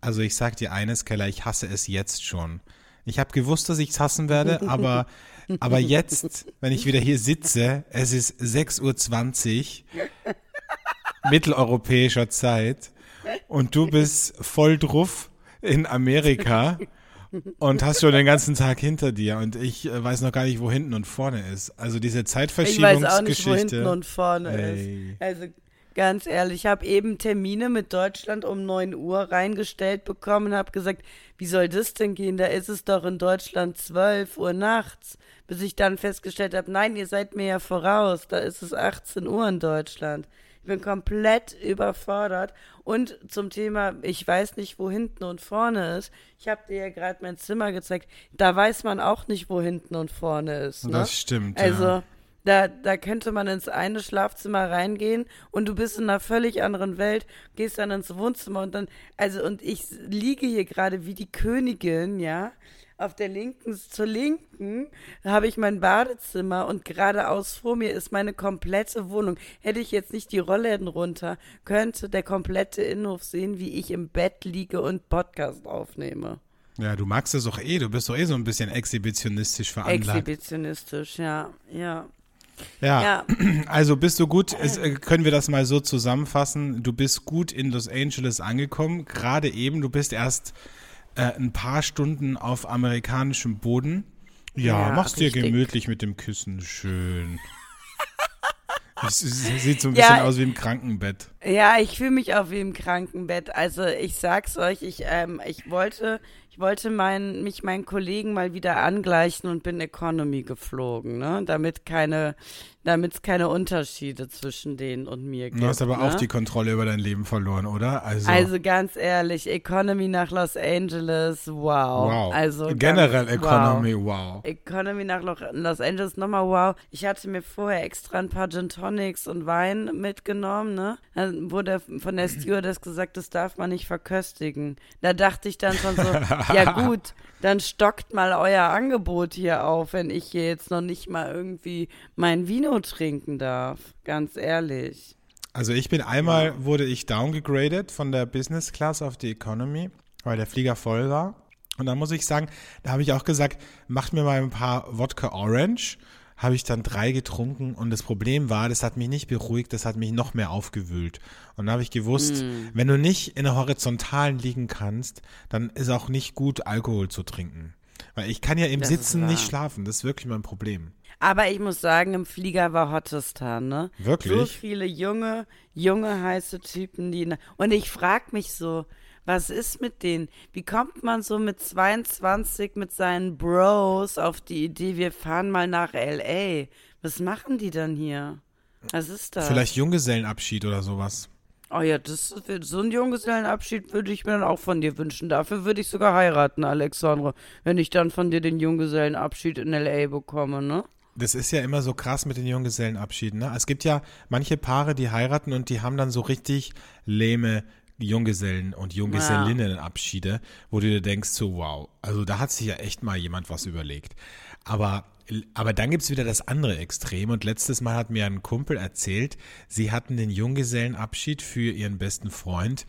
Also ich sag dir eines, Keller, ich hasse es jetzt schon. Ich habe gewusst, dass ich es hassen werde, aber, aber jetzt, wenn ich wieder hier sitze, es ist 6.20 Uhr mitteleuropäischer Zeit und du bist voll drauf in Amerika und hast schon den ganzen Tag hinter dir und ich äh, weiß noch gar nicht, wo hinten und vorne ist. Also diese Zeitverschiebungsgeschichte. Ich weiß auch nicht, wo hinten und vorne ey. ist. Also ganz ehrlich, ich habe eben Termine mit Deutschland um 9 Uhr reingestellt bekommen und habe gesagt, wie soll das denn gehen? Da ist es doch in Deutschland 12 Uhr nachts. Bis ich dann festgestellt habe, nein, ihr seid mir ja voraus, da ist es 18 Uhr in Deutschland. Ich bin komplett überfordert. Und zum Thema, ich weiß nicht, wo hinten und vorne ist. Ich habe dir ja gerade mein Zimmer gezeigt. Da weiß man auch nicht, wo hinten und vorne ist. Ne? Das stimmt. Also, ja. Da, da könnte man ins eine Schlafzimmer reingehen und du bist in einer völlig anderen Welt, gehst dann ins Wohnzimmer und dann, also, und ich liege hier gerade wie die Königin, ja auf der linken, zur linken habe ich mein Badezimmer und geradeaus vor mir ist meine komplette Wohnung. Hätte ich jetzt nicht die Rollläden runter, könnte der komplette Innenhof sehen, wie ich im Bett liege und Podcast aufnehme. Ja, du magst es doch eh, du bist doch eh so ein bisschen exhibitionistisch veranlagt. Exhibitionistisch, ja, ja. Ja, ja. also bist du gut, es, äh, können wir das mal so zusammenfassen, du bist gut in Los Angeles angekommen, gerade eben, du bist erst äh, ein paar Stunden auf amerikanischem Boden. Ja, ja machst dir gemütlich mit dem Küssen. Schön. Es sieht so ein bisschen ja, aus wie im Krankenbett. Ja, ich fühle mich auch wie im Krankenbett. Also ich sag's euch, ich, ähm, ich wollte, ich wollte mein, mich meinen Kollegen mal wieder angleichen und bin Economy geflogen, ne? Damit keine, damit es keine Unterschiede zwischen denen und mir gibt. Du hast aber ne? auch die Kontrolle über dein Leben verloren, oder? Also, also ganz ehrlich, Economy nach Los Angeles, wow. Wow. Also Generell ganz, Economy, wow. wow. Economy nach Los Angeles, nochmal wow. Ich hatte mir vorher extra ein paar Gin Tonics und Wein mitgenommen, ne? Dann wurde von der Stewardess gesagt, das darf man nicht verköstigen. Da dachte ich dann schon so, ja gut, dann stockt mal euer Angebot hier auf, wenn ich hier jetzt noch nicht mal irgendwie mein Vino trinken darf. Ganz ehrlich. Also ich bin einmal, wurde ich downgegradet von der Business Class auf die Economy, weil der Flieger voll war. Und dann muss ich sagen, da habe ich auch gesagt, macht mir mal ein paar Wodka Orange habe ich dann drei getrunken und das Problem war, das hat mich nicht beruhigt, das hat mich noch mehr aufgewühlt. Und dann habe ich gewusst, mm. wenn du nicht in der Horizontalen liegen kannst, dann ist auch nicht gut, Alkohol zu trinken. Weil ich kann ja im das Sitzen nicht schlafen, das ist wirklich mein Problem. Aber ich muss sagen, im Flieger war Hottestan, ne? Wirklich? So viele junge, junge, heiße Typen, die. Und ich frage mich so, was ist mit denen? Wie kommt man so mit 22 mit seinen Bros auf die Idee, wir fahren mal nach LA? Was machen die dann hier? Was ist das? Vielleicht Junggesellenabschied oder sowas. Oh ja, das, so einen Junggesellenabschied würde ich mir dann auch von dir wünschen. Dafür würde ich sogar heiraten, Alexandre, wenn ich dann von dir den Junggesellenabschied in LA bekomme, ne? Das ist ja immer so krass mit den Junggesellenabschieden. Ne? Es gibt ja manche Paare, die heiraten und die haben dann so richtig lähme Junggesellen- und Junggesellinnenabschiede, wo du dir denkst, so wow, also da hat sich ja echt mal jemand was überlegt. Aber, aber dann gibt's wieder das andere Extrem und letztes Mal hat mir ein Kumpel erzählt, sie hatten den Junggesellenabschied für ihren besten Freund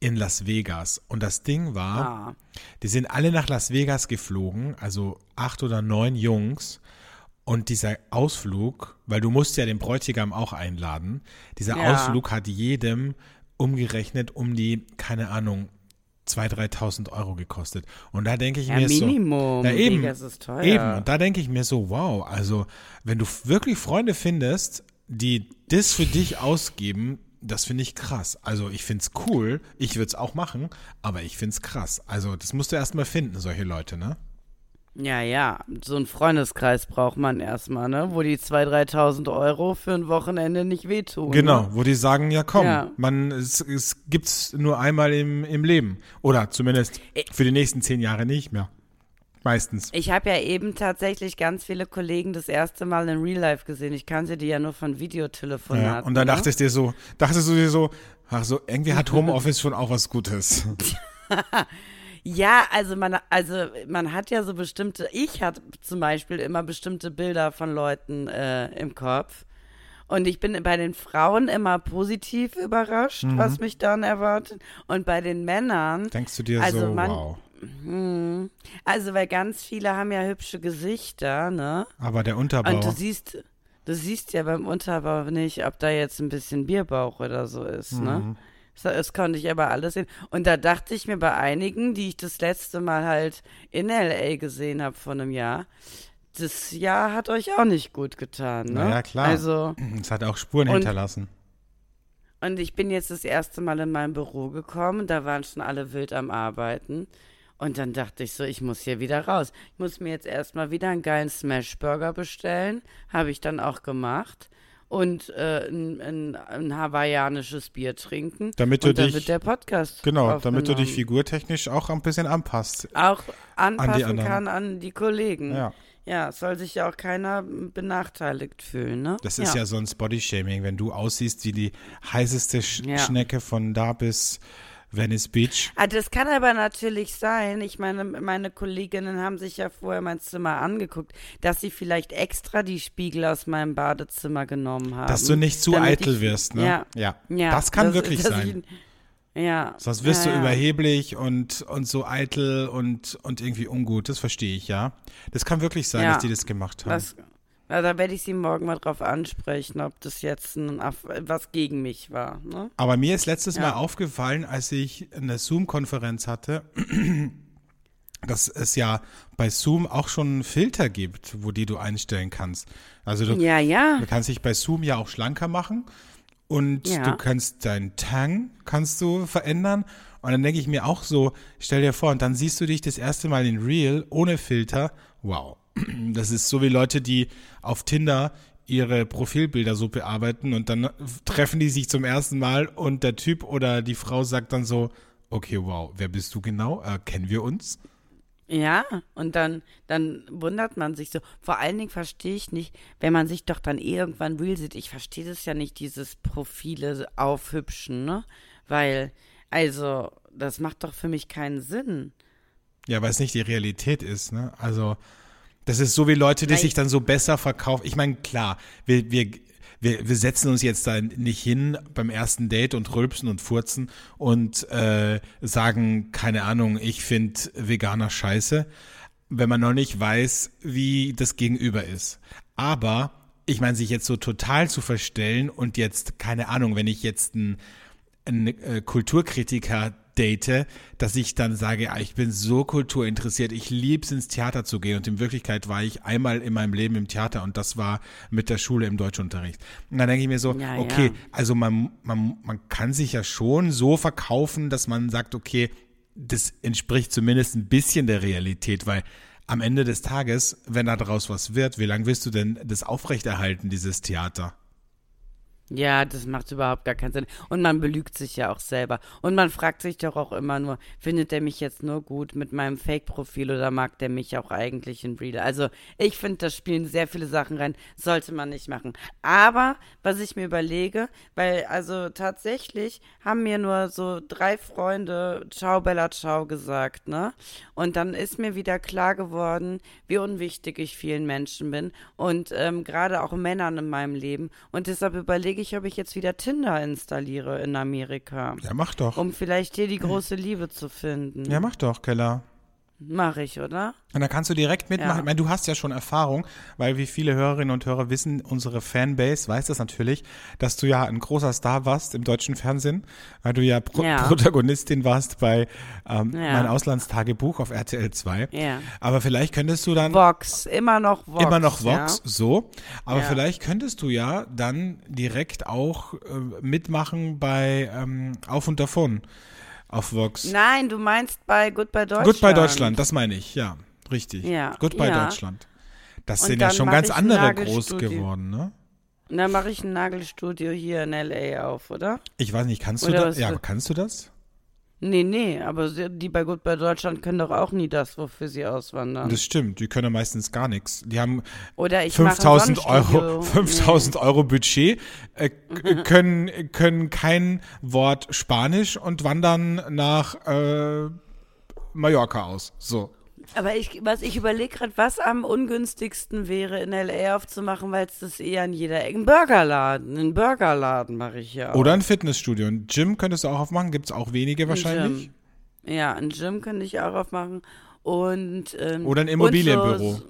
in Las Vegas. Und das Ding war, ah. die sind alle nach Las Vegas geflogen, also acht oder neun Jungs. Und dieser Ausflug, weil du musst ja den Bräutigam auch einladen, dieser ja. Ausflug hat jedem umgerechnet um die, keine Ahnung, 2.000, 3.000 Euro gekostet. Und da denke ich ja, mir Minimum. so. Ja, eben. Teuer. Eben. Und da denke ich mir so, wow, also wenn du wirklich Freunde findest, die das für dich ausgeben, das finde ich krass. Also ich finde es cool, ich würde es auch machen, aber ich finde es krass. Also das musst du erstmal finden, solche Leute, ne? Ja, ja, so einen Freundeskreis braucht man erstmal, ne? Wo die 2.000, 3.000 Euro für ein Wochenende nicht wehtun. Genau, ne? wo die sagen, ja komm, ja. man, es, es gibt's nur einmal im, im Leben. Oder zumindest für die nächsten zehn Jahre nicht mehr. Meistens. Ich habe ja eben tatsächlich ganz viele Kollegen das erste Mal in Real Life gesehen. Ich kannte die ja nur von Videotelefonaten. Ja, und dann ne? dachtest dir so, dachtest du dir so, ach so, irgendwie hat Homeoffice schon auch was Gutes. Ja, also man, also man hat ja so bestimmte, ich hatte zum Beispiel immer bestimmte Bilder von Leuten äh, im Kopf. Und ich bin bei den Frauen immer positiv überrascht, mhm. was mich dann erwartet. Und bei den Männern. Denkst du dir also so, man, wow. Hm, also, weil ganz viele haben ja hübsche Gesichter, ne? Aber der Unterbau. Und du siehst, du siehst ja beim Unterbau nicht, ob da jetzt ein bisschen Bierbauch oder so ist, ne? mhm. ne? Das, konnte ich aber alles sehen. Und da dachte ich mir bei einigen, die ich das letzte Mal halt in L.A. gesehen habe vor einem Jahr, das Jahr hat euch auch nicht gut getan, ne? Ja, klar. Also. Es hat auch Spuren und, hinterlassen. Und ich bin jetzt das erste Mal in mein Büro gekommen, da waren schon alle wild am Arbeiten. Und dann dachte ich so, ich muss hier wieder raus. Ich muss mir jetzt erstmal wieder einen geilen Smashburger bestellen. Habe ich dann auch gemacht. Und äh, ein, ein, ein, hawaiianisches Bier trinken. Damit du und dich, wird der Podcast. Genau, damit du dich figurtechnisch auch ein bisschen anpasst. Auch anpassen an kann an die Kollegen. Ja. Ja, soll sich ja auch keiner benachteiligt fühlen, ne? Das ist ja, ja sonst Bodyshaming, wenn du aussiehst wie die heißeste Sch ja. Schnecke von da bis Venice Beach. Ah, das kann aber natürlich sein. Ich meine, meine Kolleginnen haben sich ja vorher mein Zimmer angeguckt, dass sie vielleicht extra die Spiegel aus meinem Badezimmer genommen haben. Dass du nicht zu eitel ich, wirst, ne? Ja. ja. ja das kann das, wirklich sein. Ich, ja. Sonst wirst ja, du überheblich und, und so eitel und, und irgendwie ungut. Das verstehe ich, ja. Das kann wirklich sein, ja. dass die das gemacht haben. Das, ja, da werde ich sie morgen mal drauf ansprechen, ob das jetzt ein, was gegen mich war. Ne? Aber mir ist letztes Mal aufgefallen, als ich eine Zoom-Konferenz hatte, dass es ja bei Zoom auch schon einen Filter gibt, wo die du einstellen kannst. Also du, ja, ja. du kannst dich bei Zoom ja auch schlanker machen und ja. du kannst deinen Tang kannst du verändern. Und dann denke ich mir auch so, stell dir vor, und dann siehst du dich das erste Mal in Real ohne Filter. Wow. Das ist so wie Leute, die auf Tinder ihre Profilbilder so bearbeiten und dann treffen die sich zum ersten Mal und der Typ oder die Frau sagt dann so, okay, wow, wer bist du genau? Äh, kennen wir uns? Ja, und dann, dann wundert man sich so. Vor allen Dingen verstehe ich nicht, wenn man sich doch dann irgendwann real sieht. Ich verstehe das ja nicht, dieses Profile aufhübschen, ne? Weil, also, das macht doch für mich keinen Sinn. Ja, weil es nicht die Realität ist, ne? Also, das ist so wie Leute, die Nein. sich dann so besser verkaufen. Ich meine, klar, wir, wir, wir, wir setzen uns jetzt da nicht hin beim ersten Date und rülpsen und furzen und äh, sagen, keine Ahnung, ich finde Veganer scheiße, wenn man noch nicht weiß, wie das Gegenüber ist. Aber ich meine, sich jetzt so total zu verstellen und jetzt, keine Ahnung, wenn ich jetzt ein, ein äh, Kulturkritiker date, dass ich dann sage, ah, ich bin so kulturinteressiert, ich liebe es ins Theater zu gehen und in Wirklichkeit war ich einmal in meinem Leben im Theater und das war mit der Schule im Deutschunterricht. Und dann denke ich mir so, ja, okay, ja. also man, man, man kann sich ja schon so verkaufen, dass man sagt, okay, das entspricht zumindest ein bisschen der Realität, weil am Ende des Tages, wenn da draus was wird, wie lange willst du denn das aufrechterhalten, dieses Theater? Ja, das macht überhaupt gar keinen Sinn. Und man belügt sich ja auch selber. Und man fragt sich doch auch immer nur, findet der mich jetzt nur gut mit meinem Fake-Profil oder mag der mich auch eigentlich in Real? Also ich finde, da spielen sehr viele Sachen rein, sollte man nicht machen. Aber was ich mir überlege, weil also tatsächlich haben mir nur so drei Freunde Ciao Bella Ciao gesagt, ne? Und dann ist mir wieder klar geworden, wie unwichtig ich vielen Menschen bin und ähm, gerade auch Männern in meinem Leben. Und deshalb überlege überlege ich, ob ich jetzt wieder Tinder installiere in Amerika. Ja, mach doch. Um vielleicht hier die große Liebe zu finden. Ja, mach doch, Keller. Mach ich, oder? Und da kannst du direkt mitmachen. Ja. Ich meine, du hast ja schon Erfahrung, weil wie viele Hörerinnen und Hörer wissen, unsere Fanbase weiß das natürlich, dass du ja ein großer Star warst im deutschen Fernsehen, weil du ja, Pro ja. Protagonistin warst bei ähm, ja. mein Auslandstagebuch auf RTL 2. Ja. Aber vielleicht könntest du dann. Vox, immer noch Vox. Immer noch Vox, so. Aber vielleicht könntest du ja dann direkt auch äh, mitmachen bei ähm, Auf und davon auf Vox. Nein, du meinst bei Goodbye Deutschland. Goodbye Deutschland, das meine ich, ja. Richtig. Ja. Goodbye ja. Deutschland. Das Und sind ja schon ganz andere groß geworden, ne? Dann mache ich ein Nagelstudio hier in L.A. auf, oder? Ich weiß nicht, kannst du das? Ja, kannst du das? Nee, nee, aber die bei Gut bei Deutschland können doch auch nie das, wofür sie auswandern. Das stimmt, die können meistens gar nichts. Die haben Oder ich 5000 Euro, 5000 nee. Euro Budget, äh, können, können kein Wort Spanisch und wandern nach äh, Mallorca aus. So. Aber ich, was ich überlege gerade, was am ungünstigsten wäre, in LA aufzumachen, weil es das eher an jeder Ecke. Ein Burgerladen. Einen Burgerladen mache ich ja auch. Oder ein Fitnessstudio. Ein Gym könntest du auch aufmachen. Gibt es auch wenige wahrscheinlich. Ein ja, ein Gym könnte ich auch aufmachen. Und, ähm, Oder ein Immobilienbüro. So,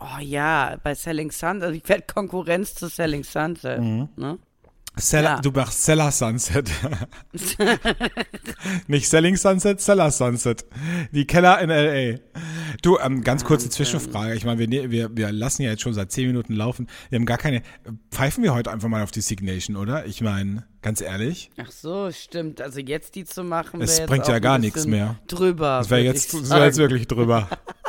oh ja, bei Selling Sunset. Also ich werde Konkurrenz zu Selling Sunset. Mhm. Ne? Seller, ja. Du machst Seller Sunset. Nicht Selling Sunset, Seller Sunset. Die Keller in L.A. Du, ähm, ganz kurze Zwischenfrage. Ich meine, wir, ne-, wir, wir lassen ja jetzt schon seit zehn Minuten laufen. Wir haben gar keine. Pfeifen wir heute einfach mal auf die Signation, oder? Ich meine, ganz ehrlich. Ach so, stimmt. Also jetzt die zu machen. Es bringt ja gar nichts mehr. Drüber. Das wäre jetzt, das wär jetzt wirklich drüber.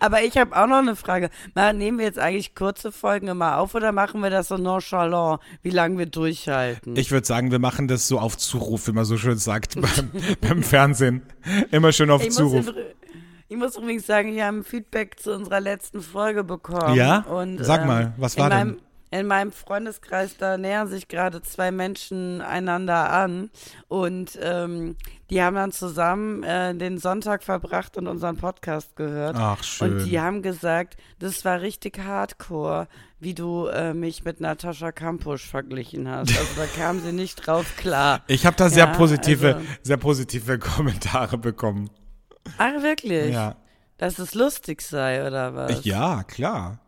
Aber ich habe auch noch eine Frage. Mal, nehmen wir jetzt eigentlich kurze Folgen immer auf oder machen wir das so nonchalant, wie lange wir durchhalten? Ich würde sagen, wir machen das so auf Zuruf, wie man so schön sagt beim, beim Fernsehen. Immer schön auf ich Zuruf. Muss ich muss übrigens sagen, wir haben Feedback zu unserer letzten Folge bekommen. Ja? Und, Sag ähm, mal, was war denn? In meinem Freundeskreis, da nähern sich gerade zwei Menschen einander an und ähm, die haben dann zusammen äh, den Sonntag verbracht und unseren Podcast gehört. Ach, schön. Und die haben gesagt, das war richtig hardcore, wie du äh, mich mit Natascha Kampusch verglichen hast. Also da kamen sie nicht drauf klar. Ich habe da sehr ja, positive, also, sehr positive Kommentare bekommen. Ach, wirklich? Ja. Dass es lustig sei, oder was? Ja, klar.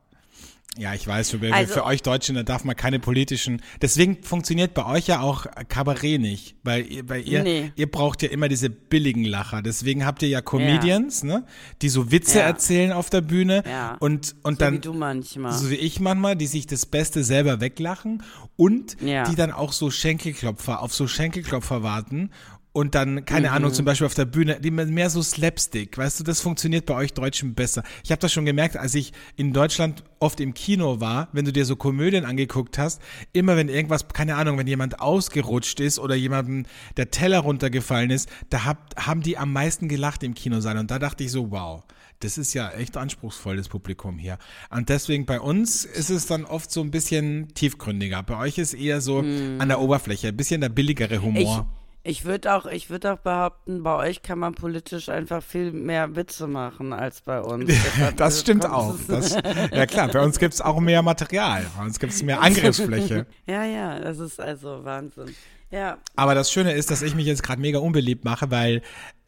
Ja, ich weiß, für, also, für euch Deutsche, da darf man keine politischen. Deswegen funktioniert bei euch ja auch Kabarett nicht, weil, weil ihr, nee. ihr braucht ja immer diese billigen Lacher. Deswegen habt ihr ja Comedians, ja. ne, die so Witze ja. erzählen auf der Bühne ja. und und so dann wie du manchmal, so wie ich manchmal, die sich das Beste selber weglachen und die dann auch so Schenkelklopfer auf so Schenkelklopfer warten und dann, keine mhm. Ahnung, zum Beispiel auf der Bühne, mehr so Slapstick, weißt du, das funktioniert bei euch Deutschen besser. Ich habe das schon gemerkt, als ich in Deutschland oft im Kino war, wenn du dir so Komödien angeguckt hast, immer wenn irgendwas, keine Ahnung, wenn jemand ausgerutscht ist oder jemandem der Teller runtergefallen ist, da hab, haben die am meisten gelacht im Kino sein. Und da dachte ich so, wow, das ist ja echt anspruchsvoll, das Publikum hier. Und deswegen bei uns ist es dann oft so ein bisschen tiefgründiger. Bei euch ist eher so mhm. an der Oberfläche, ein bisschen der billigere Humor. Ich ich würde auch, ich würde auch behaupten, bei euch kann man politisch einfach viel mehr Witze machen als bei uns. das stimmt auch. Das, ja klar, bei uns gibt es auch mehr Material. Bei uns gibt es mehr Angriffsfläche. ja, ja, das ist also Wahnsinn. Ja. Aber das Schöne ist, dass ich mich jetzt gerade mega unbeliebt mache, weil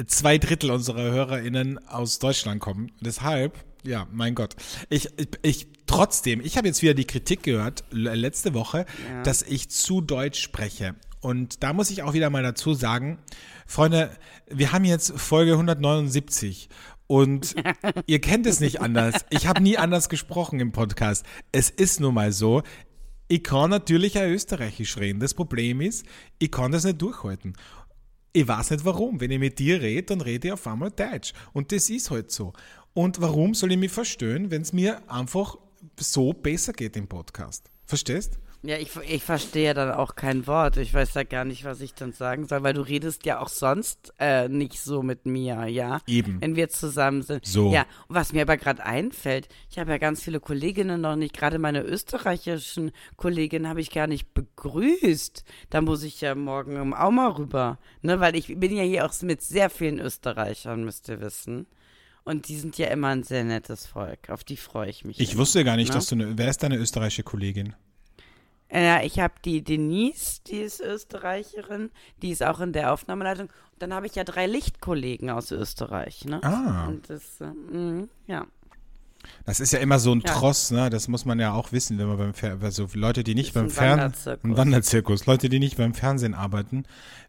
zwei Drittel unserer HörerInnen aus Deutschland kommen. Deshalb, ja, mein Gott. Ich, ich, ich trotzdem, ich habe jetzt wieder die Kritik gehört, letzte Woche, ja. dass ich zu deutsch spreche. Und da muss ich auch wieder mal dazu sagen, Freunde, wir haben jetzt Folge 179 und ihr kennt es nicht anders. Ich habe nie anders gesprochen im Podcast. Es ist nun mal so. Ich kann natürlich auch Österreichisch reden. Das Problem ist, ich kann das nicht durchhalten. Ich weiß nicht warum. Wenn ich mit dir rede, dann rede ich auf einmal Deutsch. Und das ist halt so. Und warum soll ich mich verstehen, wenn es mir einfach so besser geht im Podcast? Verstehst? Ja, ich, ich verstehe dann auch kein Wort. Ich weiß ja gar nicht, was ich dann sagen soll, weil du redest ja auch sonst äh, nicht so mit mir, ja? Eben. Wenn wir zusammen sind. So. Ja, und was mir aber gerade einfällt, ich habe ja ganz viele Kolleginnen noch nicht, gerade meine österreichischen Kolleginnen habe ich gar nicht begrüßt. Da muss ich ja morgen auch mal rüber, ne? Weil ich bin ja hier auch mit sehr vielen Österreichern, müsst ihr wissen. Und die sind ja immer ein sehr nettes Volk. Auf die freue ich mich. Ich immer, wusste gar nicht, ne? dass du eine. Wer ist deine österreichische Kollegin? Äh, ich habe die Denise, die ist Österreicherin, die ist auch in der Aufnahmeleitung. Und dann habe ich ja drei Lichtkollegen aus Österreich. Ne? Ah. Und das, äh, mh, ja. Das ist ja immer so ein ja. Tross, ne? Das muss man ja auch wissen, wenn man beim Fer also Leute, die nicht beim Fernsehen, Wanderzirkus, Leute, die nicht beim Fernsehen arbeiten,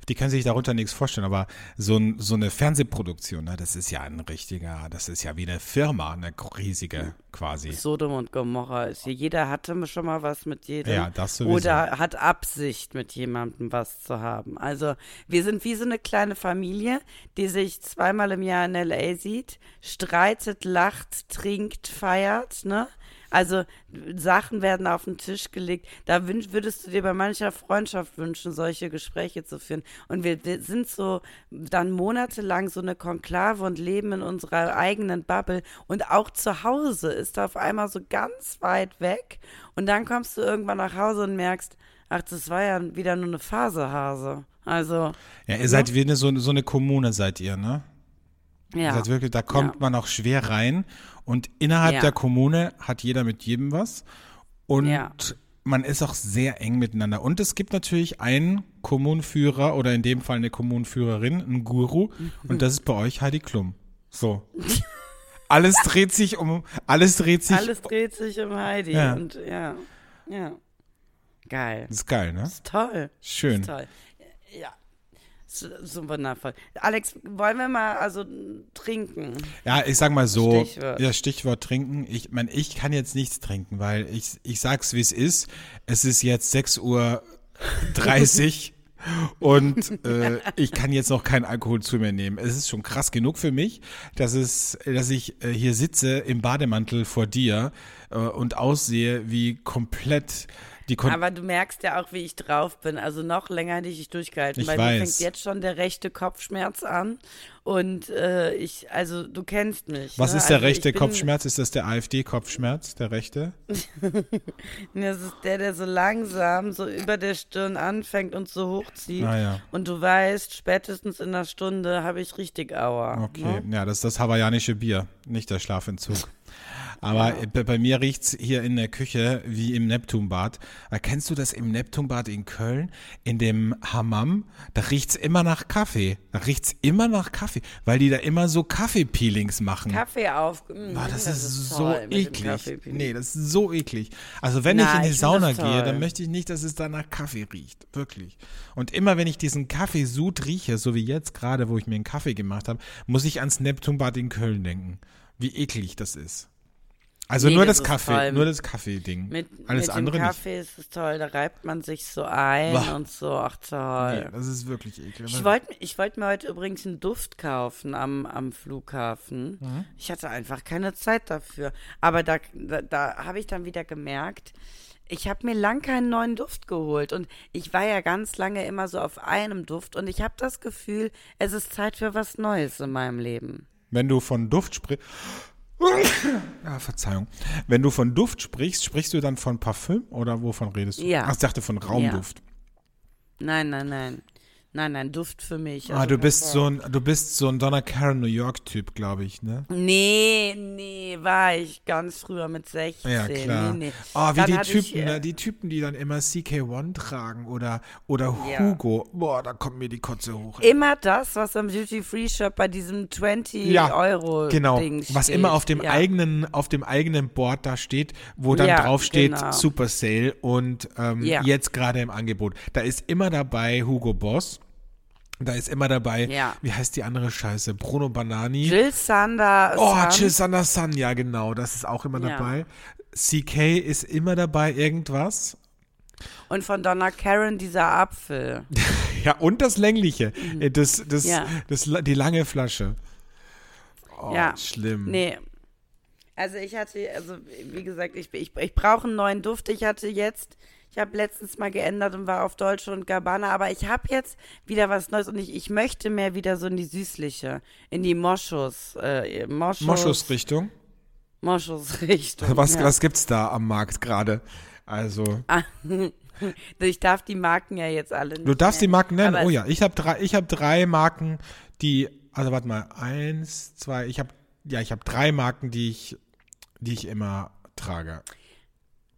die können sich darunter nichts vorstellen. Aber so, ein, so eine Fernsehproduktion, ne? Das ist ja ein richtiger, das ist ja wie eine Firma, eine riesige quasi. Sodom und Gomorra ist hier. Jeder hatte schon mal was mit jedem. Ja, das sowieso. Oder hat Absicht, mit jemandem was zu haben. Also wir sind wie so eine kleine Familie, die sich zweimal im Jahr in L.A. sieht, streitet, lacht, trinkt, feiert, ne? Also Sachen werden auf den Tisch gelegt. Da würdest du dir bei mancher Freundschaft wünschen, solche Gespräche zu führen. Und wir sind so dann monatelang so eine Konklave und leben in unserer eigenen Bubble. Und auch zu Hause ist auf einmal so ganz weit weg. Und dann kommst du irgendwann nach Hause und merkst, ach, das war ja wieder nur eine Phase, Hase. Also. Ja, ihr seid wie eine, so, so eine Kommune, seid ihr, ne? Ja. Das heißt wirklich, da kommt ja. man auch schwer rein. Und innerhalb ja. der Kommune hat jeder mit jedem was. Und ja. man ist auch sehr eng miteinander. Und es gibt natürlich einen Kommunenführer oder in dem Fall eine Kommunenführerin, einen Guru. Und das ist bei euch Heidi Klum. So. alles dreht sich um, alles dreht sich. Alles dreht sich um Heidi. Ja. Und ja, ja. Geil. Das ist geil, ne? Das ist toll. Schön. Das ist toll. Ja. So, so wundervoll. Alex, wollen wir mal also trinken? Ja, ich sag mal so, Stichwort. ja, Stichwort trinken. Ich meine, ich kann jetzt nichts trinken, weil ich, ich sag's wie es ist. Es ist jetzt 6 Uhr 30 und äh, ich kann jetzt noch keinen Alkohol zu mir nehmen. Es ist schon krass genug für mich, dass es, dass ich äh, hier sitze im Bademantel vor dir äh, und aussehe wie komplett Aber du merkst ja auch, wie ich drauf bin. Also noch länger hätte ich dich durchgehalten, ich weil weiß. mir fängt jetzt schon der rechte Kopfschmerz an. Und äh, ich, also du kennst mich. Was ne? ist der also rechte Kopfschmerz? Ist das der AfD-Kopfschmerz, der rechte? das ist der, der so langsam so über der Stirn anfängt und so hochzieht. Ah, ja. Und du weißt, spätestens in einer Stunde habe ich richtig Aua. Okay, ne? ja, das ist das hawaiianische Bier, nicht der Schlafentzug. Aber ja. bei, mir riecht's hier in der Küche wie im Neptunbad. Kennst du das im Neptunbad in Köln? In dem Hammam? Da riecht's immer nach Kaffee. Da riecht's immer nach Kaffee, weil die da immer so Kaffeepeelings machen. Kaffee auf. Mh, mm, ah, das, das, ist, ist so eklig. Nee, das ist so eklig. Also wenn Na, ich in die ich Sauna gehe, dann möchte ich nicht, dass es da nach Kaffee riecht. Wirklich. Und immer wenn ich diesen Kaffeesud rieche, so wie jetzt gerade, wo ich mir einen Kaffee gemacht habe, muss ich ans Neptunbad in Köln denken. Wie eklig das ist. Also nee, nur das, das Kaffee, nur das Kaffee-Ding. Mit, Alles mit andere dem Kaffee nicht. ist es toll, da reibt man sich so ein Boah. und so, ach toll. Nee, das ist wirklich eklig. Ich wollte ich wollt mir heute übrigens einen Duft kaufen am, am Flughafen. Mhm. Ich hatte einfach keine Zeit dafür. Aber da, da, da habe ich dann wieder gemerkt, ich habe mir lang keinen neuen Duft geholt und ich war ja ganz lange immer so auf einem Duft und ich habe das Gefühl, es ist Zeit für was Neues in meinem Leben. Wenn du von Duft sprichst ja, Verzeihung. Wenn du von Duft sprichst, sprichst du dann von Parfüm oder wovon redest du? Ja. Ach, ich dachte von Raumduft. Ja. Nein, nein, nein. Nein, nein, Duft für mich. Ah, also ah, du bist so ein, du bist so ein Donna Karen New York Typ, glaube ich, ne? Nee, nee, war ich ganz früher mit 16. Ja, klar. Nee, nee. Oh, wie dann die Typen, ich, äh, ne? die Typen, die dann immer CK1 tragen oder, oder ja. Hugo. Boah, da kommt mir die Kotze hoch. Ey. Immer das, was am Duty Free Shop bei diesem 20 ja, Euro genau. Steht. Was immer auf dem ja. eigenen, auf dem eigenen Board da steht, wo dann drauf steht genau. Super Sale und ähm, jetzt gerade im Angebot. Da ist immer dabei Hugo Boss. Da ist immer dabei, ja. wie heißt die andere Scheiße? Bruno Banani. Jill Sander Oh. Jill Sander Sun, ja genau, das ist auch immer ja. dabei. CK ist immer dabei, irgendwas. Und von Donna Karen dieser Apfel. ja, und das längliche, mhm. das, das, ja. das, die lange Flasche. Oh, ja. schlimm. Nee. Also ich hatte, also wie gesagt, ich, ich, ich brauche einen neuen Duft. Ich hatte jetzt ich habe letztens mal geändert und war auf Deutsche und Gabbana, aber ich habe jetzt wieder was Neues und ich, ich möchte mehr wieder so in die süßliche, in die Moschus. Äh, Moschus Moschus-Richtung? Moschus-Richtung. Was, ja. was gibt's da am Markt gerade? Also. Ah, ich darf die Marken ja jetzt alle nicht Du darfst nennen. die Marken nennen? Aber oh ja, ich habe drei, ich habe drei Marken, die, also warte mal, eins, zwei, ich habe, ja, ich habe drei Marken, die ich, die ich immer trage.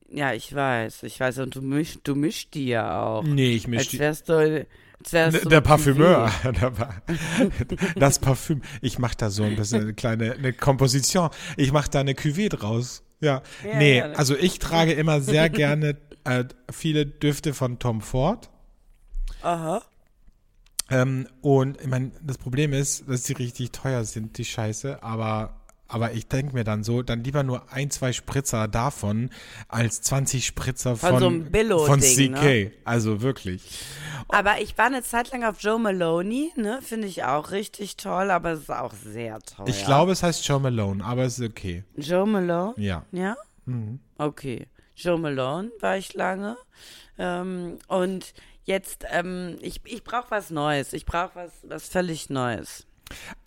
Ja, ich weiß, ich weiß. Und du mischst, du mischst die ja auch. Nee, ich misch die. Wärst du, wärst du der Parfümeur. das Parfüm. Ich mach da so ein bisschen eine kleine eine Komposition. Ich mach da eine Cuvée draus. Ja. ja nee, ja, also ich trage immer sehr gerne äh, viele Düfte von Tom Ford. Aha. Ähm, und ich meine, das Problem ist, dass die richtig teuer sind, die Scheiße, aber aber ich denke mir dann so, dann lieber nur ein, zwei Spritzer davon als 20 Spritzer von, von, so einem Billo von CK. Ne? Also wirklich. Aber ich war eine Zeit lang auf Joe Maloney, ne? Finde ich auch richtig toll, aber es ist auch sehr toll. Ich glaube, es heißt Joe Malone, aber es ist okay. Joe Malone? Ja. Ja? Mhm. Okay. Joe Malone war ich lange. Ähm, und jetzt, ähm, ich, ich brauche was Neues. Ich brauche was, was völlig Neues.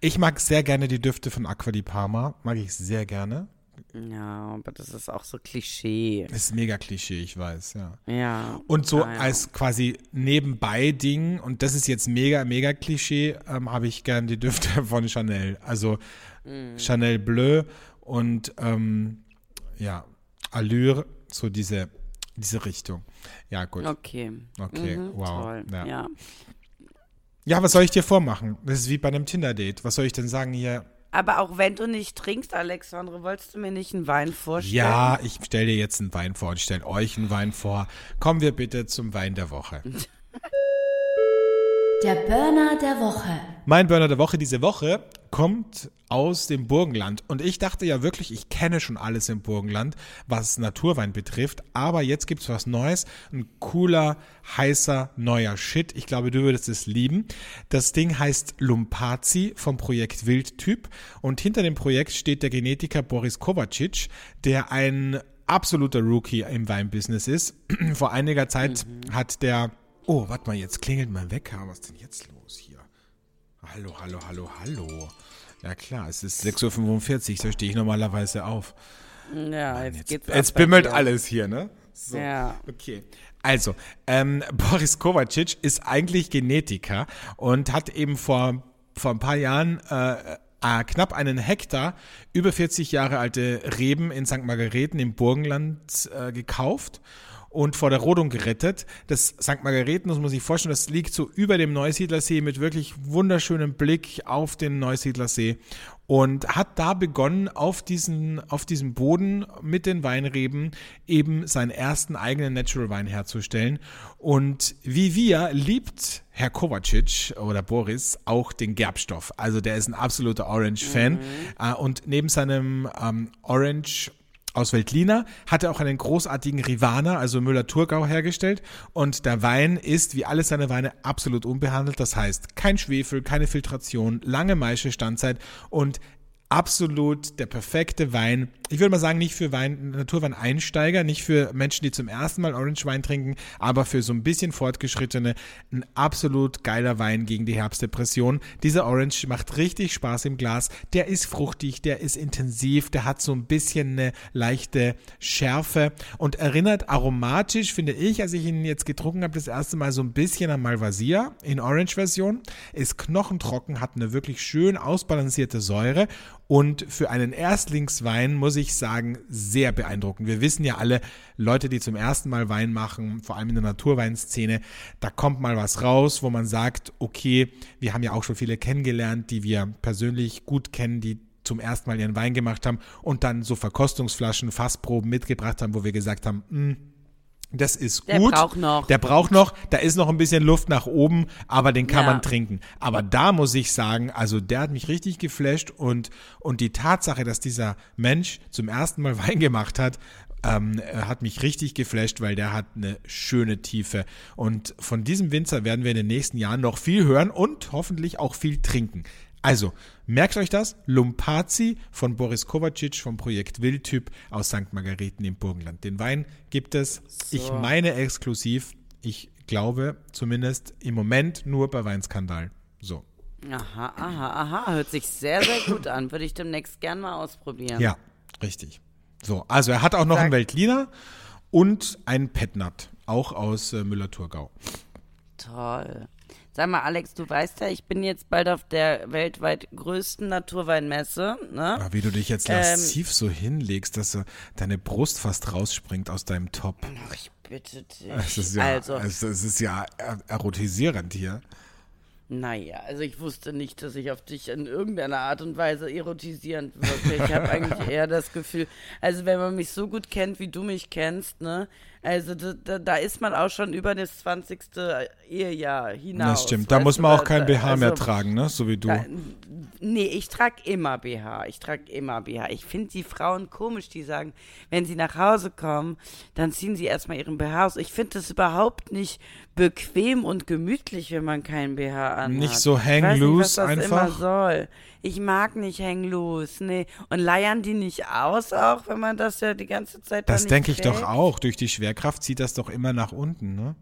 Ich mag sehr gerne die Düfte von Aqua di Parma. Mag ich sehr gerne. Ja, aber das ist auch so Klischee. Das ist mega Klischee, ich weiß, ja. Ja. Und so ja, ja. als quasi Nebenbei-Ding, und das ist jetzt mega, mega Klischee, ähm, habe ich gern die Düfte von Chanel. Also mm. Chanel Bleu und ähm, ja, Allure, so diese, diese Richtung. Ja, gut. Okay. Okay, mhm, wow. Toll. Ja. ja. Ja, was soll ich dir vormachen? Das ist wie bei einem Tinder-Date. Was soll ich denn sagen hier? Aber auch wenn du nicht trinkst, Alexandre, wolltest du mir nicht einen Wein vorstellen? Ja, ich stelle dir jetzt einen Wein vor und stelle euch einen Wein vor. Kommen wir bitte zum Wein der Woche. Der Burner der Woche. Mein Burner der Woche diese Woche kommt aus dem Burgenland. Und ich dachte ja wirklich, ich kenne schon alles im Burgenland, was Naturwein betrifft. Aber jetzt gibt's was Neues. Ein cooler, heißer, neuer Shit. Ich glaube, du würdest es lieben. Das Ding heißt Lumpazi vom Projekt Wildtyp. Und hinter dem Projekt steht der Genetiker Boris Kovacic, der ein absoluter Rookie im Weinbusiness ist. Vor einiger Zeit mhm. hat der Oh, warte mal, jetzt klingelt mein Wecker. Was ist denn jetzt los hier? Hallo, hallo, hallo, hallo. Ja klar, es ist 6.45 Uhr, so stehe ich normalerweise auf. Ja, Mann, jetzt, jetzt geht's Jetzt bimmelt alles hier, ne? So, ja. Okay. Also, ähm, Boris Kovacic ist eigentlich Genetiker und hat eben vor, vor ein paar Jahren äh, äh, knapp einen Hektar über 40 Jahre alte Reben in St. Margareten im Burgenland äh, gekauft und vor der Rodung gerettet. Das St. Margareten, muss man sich vorstellen, das liegt so über dem Neusiedlersee mit wirklich wunderschönem Blick auf den Neusiedlersee und hat da begonnen, auf diesen, auf diesem Boden mit den Weinreben eben seinen ersten eigenen Natural Wein herzustellen. Und wie wir liebt Herr Kovacic oder Boris auch den Gerbstoff. Also der ist ein absoluter Orange-Fan. Mhm. Äh, und neben seinem ähm, Orange aus Veltliner, hatte auch einen großartigen Rivana, also Müller-Thurgau hergestellt und der Wein ist, wie alle seine Weine, absolut unbehandelt. Das heißt, kein Schwefel, keine Filtration, lange Maischestandzeit und absolut der perfekte Wein. Ich würde mal sagen, nicht für Wein, Naturwein-Einsteiger, nicht für Menschen, die zum ersten Mal Orange Wein trinken, aber für so ein bisschen fortgeschrittene, ein absolut geiler Wein gegen die Herbstdepression. Dieser Orange macht richtig Spaß im Glas. Der ist fruchtig, der ist intensiv, der hat so ein bisschen eine leichte Schärfe und erinnert aromatisch, finde ich, als ich ihn jetzt getrunken habe, das erste Mal so ein bisschen an Malvasia in Orange-Version. Ist knochentrocken, hat eine wirklich schön ausbalancierte Säure und für einen Erstlingswein muss ich sagen, sehr beeindruckend. Wir wissen ja alle, Leute, die zum ersten Mal Wein machen, vor allem in der Naturweinszene, da kommt mal was raus, wo man sagt, okay, wir haben ja auch schon viele kennengelernt, die wir persönlich gut kennen, die zum ersten Mal ihren Wein gemacht haben und dann so Verkostungsflaschen, Fassproben mitgebracht haben, wo wir gesagt haben, mh, hm, das ist gut. Der braucht noch. Der braucht noch. Da ist noch ein bisschen Luft nach oben, aber den kann ja. man trinken. Aber da muss ich sagen, also der hat mich richtig geflasht und, und die Tatsache, dass dieser Mensch zum ersten Mal Wein gemacht hat, ähm, hat mich richtig geflasht, weil der hat eine schöne Tiefe. Und von diesem Winzer werden wir in den nächsten Jahren noch viel hören und hoffentlich auch viel trinken. Also, merkt euch das. Lumpazi von Boris Kovacic vom Projekt Wildtyp aus St. Margareten im Burgenland. Den Wein gibt es, so. ich meine exklusiv, ich glaube zumindest im Moment nur bei Weinskandal. So. Aha, aha, aha. Hört sich sehr, sehr gut an. Würde ich demnächst gern mal ausprobieren. Ja, richtig. So, also er hat auch noch Sag. einen Veltliner und einen Petnat, auch aus äh, Müller-Thurgau. Toll. Sag mal, Alex, du weißt ja, ich bin jetzt bald auf der weltweit größten Naturweinmesse. Ne? Ja, wie du dich jetzt lassiv ähm, so hinlegst, dass deine Brust fast rausspringt aus deinem Top. Ach, ich bitte dich. Es ist ja, also, es, es ist ja erotisierend hier. Naja, also ich wusste nicht, dass ich auf dich in irgendeiner Art und Weise erotisierend wirke. Ich habe eigentlich eher das Gefühl, also wenn man mich so gut kennt, wie du mich kennst, ne, also da, da, ist man auch schon über das 20. Ehejahr hinaus. Das stimmt, da muss man auch kein BH also, mehr tragen, ne? So wie du. Da, nee, ich trage immer BH. Ich trage immer BH. Ich finde die Frauen komisch, die sagen, wenn sie nach Hause kommen, dann ziehen sie erstmal ihren BH aus. Ich finde das überhaupt nicht bequem und gemütlich, wenn man keinen BH anhat. Nicht so hang loose einfach. Immer soll. Ich mag nicht hang loose, nee. Und leiern die nicht aus auch, wenn man das ja die ganze Zeit Das denke ich doch auch. Durch die Schwerkraft zieht das doch immer nach unten, ne?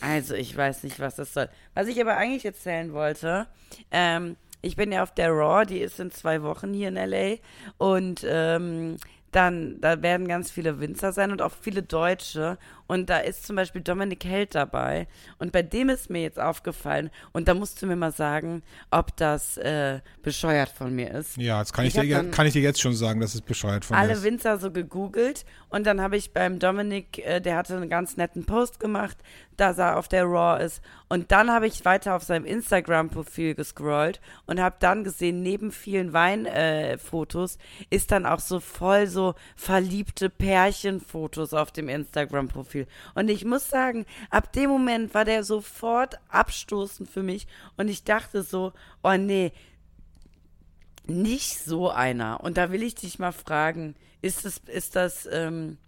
Also ich weiß nicht, was das soll. Was ich aber eigentlich erzählen wollte, ähm, ich bin ja auf der Raw, die ist in zwei Wochen hier in LA und ähm, dann da werden ganz viele Winzer sein und auch viele Deutsche. Und da ist zum Beispiel Dominik Held dabei. Und bei dem ist mir jetzt aufgefallen, und da musst du mir mal sagen, ob das äh, bescheuert von mir ist. Ja, das kann ich, ich dir, kann ich dir jetzt schon sagen, dass es bescheuert von mir ist. Alle Winzer so gegoogelt und dann habe ich beim Dominik, äh, der hatte einen ganz netten Post gemacht, dass er auf der Raw ist. Und dann habe ich weiter auf seinem Instagram-Profil gescrollt und habe dann gesehen, neben vielen Weinfotos äh, ist dann auch so voll so verliebte Pärchenfotos auf dem Instagram-Profil. Gefühl. Und ich muss sagen, ab dem Moment war der sofort abstoßend für mich und ich dachte so, oh nee, nicht so einer. Und da will ich dich mal fragen, ist das, ist das, ähm, äh,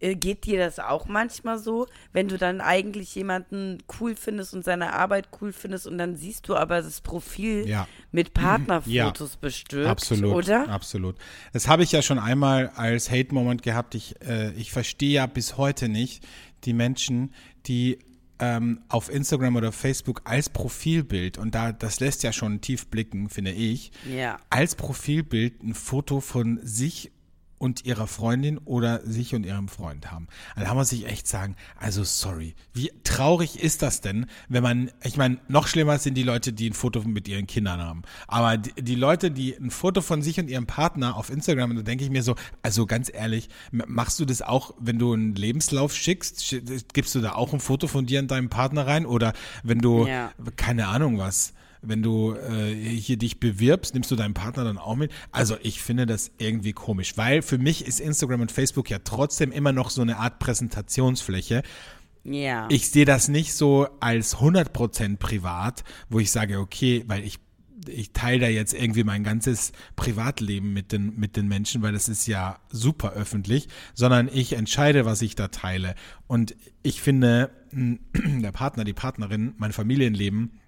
geht dir das auch manchmal so, wenn du dann eigentlich jemanden cool findest und seine Arbeit cool findest und dann siehst du aber das Profil ja. mit Partnerfotos ja. bestückt, absolut, oder? Absolut. Das habe ich ja schon einmal als Hate-Moment gehabt. Ich, äh, ich verstehe ja bis heute nicht die Menschen, die ähm, auf Instagram oder Facebook als Profilbild, und da das lässt ja schon tief blicken, finde ich, ja. als Profilbild ein Foto von sich und ihrer Freundin oder sich und ihrem Freund haben. Also da muss ich echt sagen, also sorry, wie traurig ist das denn, wenn man, ich meine, noch schlimmer sind die Leute, die ein Foto mit ihren Kindern haben. Aber die, die Leute, die ein Foto von sich und ihrem Partner auf Instagram, da denke ich mir so, also ganz ehrlich, machst du das auch, wenn du einen Lebenslauf schickst, gibst du da auch ein Foto von dir und deinem Partner rein? Oder wenn du, ja. keine Ahnung was, wenn du äh, hier dich bewirbst, nimmst du deinen Partner dann auch mit? Also ich finde das irgendwie komisch, weil für mich ist Instagram und Facebook ja trotzdem immer noch so eine Art Präsentationsfläche. Ja. Ich sehe das nicht so als 100% privat, wo ich sage, okay, weil ich ich teile da jetzt irgendwie mein ganzes Privatleben mit den, mit den Menschen, weil das ist ja super öffentlich, sondern ich entscheide, was ich da teile. Und ich finde, der Partner, die Partnerin, mein Familienleben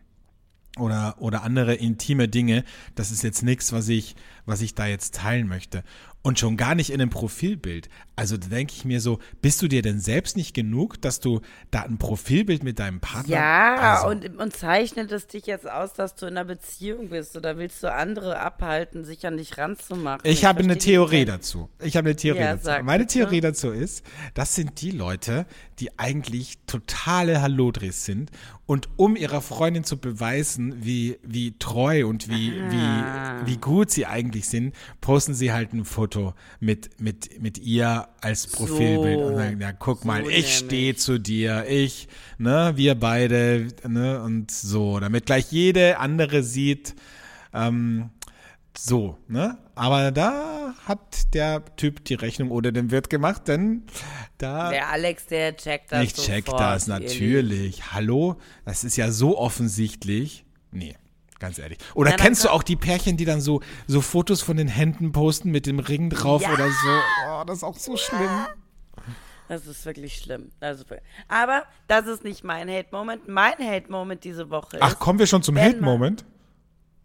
oder, oder andere intime Dinge, das ist jetzt nichts, was ich, was ich da jetzt teilen möchte. Und schon gar nicht in einem Profilbild. Also da denke ich mir so, bist du dir denn selbst nicht genug, dass du da ein Profilbild mit deinem Partner Ja, also, und, und zeichnet es dich jetzt aus, dass du in einer Beziehung bist oder willst du andere abhalten, sich an dich ranzumachen? Ich, ich habe eine Theorie dazu. Ich habe eine Theorie ja, dazu. Meine Theorie dazu ist, das sind die Leute, die eigentlich totale Hallodris sind. Und um ihrer Freundin zu beweisen, wie, wie treu und wie, ah. wie, wie gut sie eigentlich sind, posten sie halt ein Foto Foto mit, mit, mit ihr als Profilbild so, und sagen, ja, guck so mal, ich stehe zu dir, ich, ne, wir beide, ne, und so, damit gleich jede andere sieht, ähm, so, ne? Aber da hat der Typ die Rechnung oder den Wirt gemacht, denn da. Der Alex, der checkt das. Ich check das, natürlich. Hallo? Das ist ja so offensichtlich. Nee. Ganz ehrlich. Oder Nein, kennst du auch die Pärchen, die dann so, so Fotos von den Händen posten mit dem Ring drauf ja. oder so? Oh, das ist auch so schlimm. Das ist wirklich schlimm. Also, aber das ist nicht mein Hate-Moment. Mein Hate-Moment diese Woche ist. Ach, kommen wir schon zum Hate-Moment?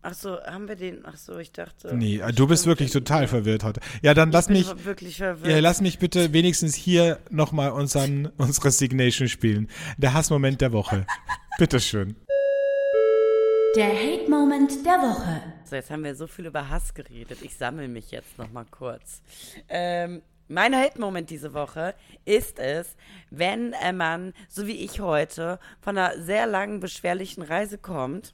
Ach so, haben wir den? Ach so, ich dachte. Nee, du bist wirklich total verwirrt heute. Ja, dann lass mich. Wirklich verwirrt. Ja, lass mich bitte wenigstens hier nochmal unseren, unsere Signation spielen. Der Hassmoment der Woche. Bitteschön. Der Hate Moment der Woche. So, jetzt haben wir so viel über Hass geredet. Ich sammle mich jetzt noch mal kurz. Ähm, mein Hate-Moment diese Woche ist es, wenn man, so wie ich heute, von einer sehr langen, beschwerlichen Reise kommt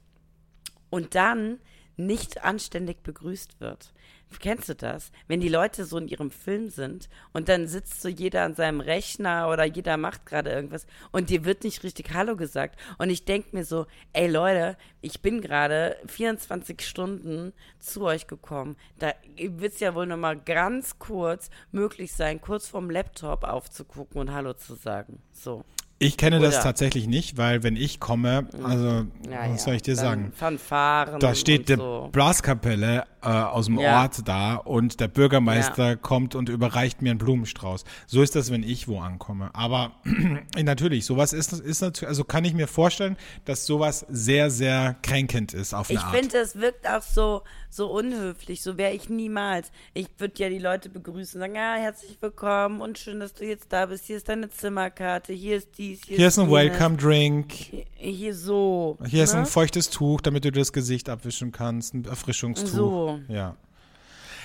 und dann nicht anständig begrüßt wird. Kennst du das? Wenn die Leute so in ihrem Film sind und dann sitzt so jeder an seinem Rechner oder jeder macht gerade irgendwas und dir wird nicht richtig Hallo gesagt. Und ich denke mir so, ey Leute, ich bin gerade 24 Stunden zu euch gekommen. Da wird es ja wohl nochmal ganz kurz möglich sein, kurz vorm Laptop aufzugucken und Hallo zu sagen. So. Ich kenne Oder? das tatsächlich nicht, weil wenn ich komme, mhm. also ja, was soll ich dir sagen? Fanfaren. Da steht die so. Blaskapelle äh, aus dem ja. Ort da und der Bürgermeister ja. kommt und überreicht mir einen Blumenstrauß. So ist das, wenn ich wo ankomme. Aber natürlich, sowas ist, ist natürlich, also kann ich mir vorstellen, dass sowas sehr, sehr kränkend ist auf eine ich Art. Ich finde, es wirkt auch so, so unhöflich. So wäre ich niemals. Ich würde ja die Leute begrüßen, sagen, ja, herzlich willkommen und schön, dass du jetzt da bist. Hier ist deine Zimmerkarte, hier ist dies, hier, hier ist ein Welcome Drink. Hier, hier so. Hier ne? ist ein feuchtes Tuch, damit du das Gesicht abwischen kannst, ein Erfrischungstuch. So. Ja.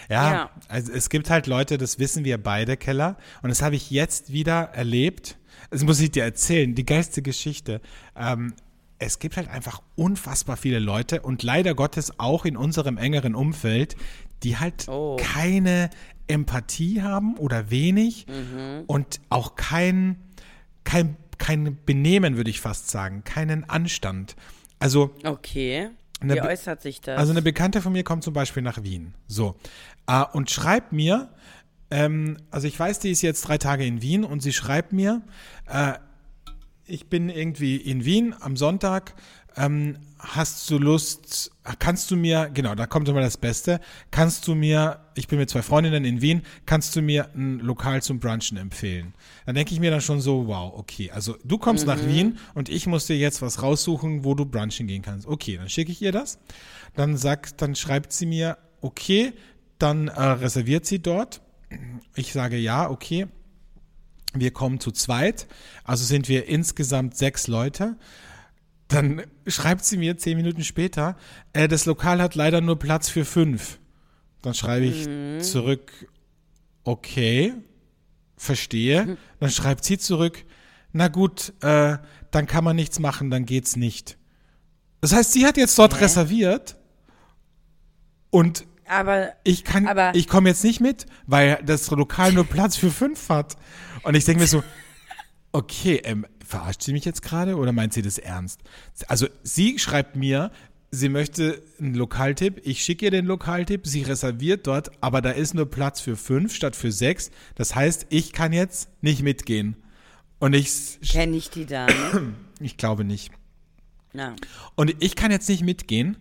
Ja, Ja. also es gibt halt Leute, das wissen wir beide, Keller. Und das habe ich jetzt wieder erlebt. Das muss ich dir erzählen, die geilste Geschichte. Ähm, es gibt halt einfach unfassbar viele Leute und leider Gottes auch in unserem engeren Umfeld, die halt Oh. keine Empathie haben oder wenig und auch kein, kein, kein Benehmen, würde ich fast sagen, keinen Anstand. Also Okay. Eine Wie äußert sich das? also eine Bekannte von mir kommt zum Beispiel nach Wien. So. Äh, und schreibt mir, ähm, also ich weiß, die ist jetzt drei Tage in Wien und sie schreibt mir, äh, ich bin irgendwie in Wien am Sonntag, ähm, hast du Lust, kannst du mir, genau, da kommt immer das Beste, kannst du mir, ich bin mit zwei Freundinnen in Wien, kannst du mir ein Lokal zum Brunchen empfehlen? Dann denke ich mir dann schon so, wow, okay, also du kommst nach Wien und ich muss dir jetzt was raussuchen, wo du brunchen gehen kannst. Okay, dann schicke ich ihr das. Dann sagt, dann schreibt sie mir, okay, dann äh, reserviert sie dort. Ich sage ja, okay. Wir kommen zu zweit, also sind wir insgesamt sechs Leute. Dann schreibt sie mir zehn Minuten später, äh, das Lokal hat leider nur Platz für fünf. Dann schreibe ich zurück, okay, verstehe. Dann schreibt sie zurück, na gut, äh, dann kann man nichts machen, dann geht's nicht. Das heißt, sie hat jetzt dort Hä? reserviert und aber ich kann, Aber- ich komme jetzt nicht mit, weil das Lokal nur Platz für fünf hat. Und ich denke mir so, okay, ähm, verarscht sie mich jetzt gerade oder meint sie das ernst? Also sie schreibt mir, sie möchte einen Lokaltipp, ich schicke ihr den Lokaltipp, sie reserviert dort, aber da ist nur Platz für fünf statt für sechs. Das heißt, ich kann jetzt nicht mitgehen. Und ich, kenne ich die Dame? ich glaube nicht. Na. Und ich kann jetzt nicht mitgehen.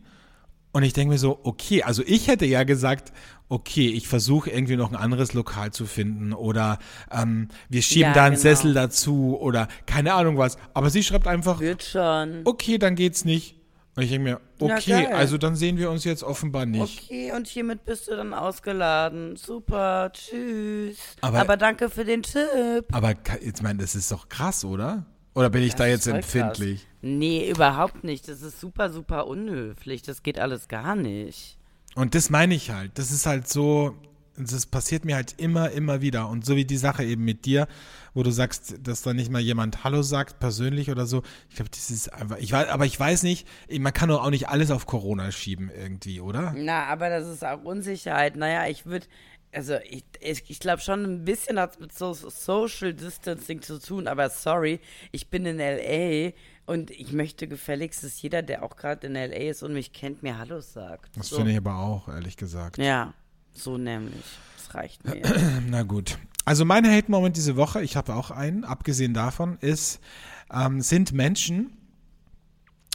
Und ich denke mir so, okay, also ich hätte ja gesagt, okay, ich versuche irgendwie noch ein anderes Lokal zu finden oder ähm, wir schieben Ja, da einen genau. Sessel dazu oder keine Ahnung was. Aber sie schreibt einfach, Wird schon. okay, dann geht's nicht. Und ich denke mir, okay, also dann sehen wir uns jetzt offenbar nicht. Okay, und hiermit bist du dann ausgeladen. Super, tschüss. Aber- Aber, danke für den Tipp. Aber jetzt meine, das ist doch krass, oder? Oder bin ich da jetzt empfindlich? krass. Nee, überhaupt nicht. Das ist super, super unhöflich. Das geht alles gar nicht. Und das meine ich halt. Das ist halt so, das passiert mir halt immer, immer wieder. Und so wie die Sache eben mit dir, wo du sagst, dass da nicht mal jemand Hallo sagt, persönlich oder so. Ich glaube, das ist einfach, ich weiß, aber ich weiß nicht, man kann doch auch nicht alles auf Corona schieben irgendwie, oder? Na, aber das ist auch Unsicherheit. Naja, ich würde, also ich, ich, ich glaube schon ein bisschen hat es mit so Social Distancing zu tun, aber sorry, ich bin in L.A. und ich möchte gefälligst, dass jeder, der auch gerade in L.A. ist und mich kennt, mir Hallo sagt. Das so. finde ich aber auch, ehrlich gesagt. Ja, so nämlich. Das reicht mir. Na gut. Also mein Hate-Moment diese Woche, ich habe auch einen, abgesehen davon, ist, ähm, sind Menschen,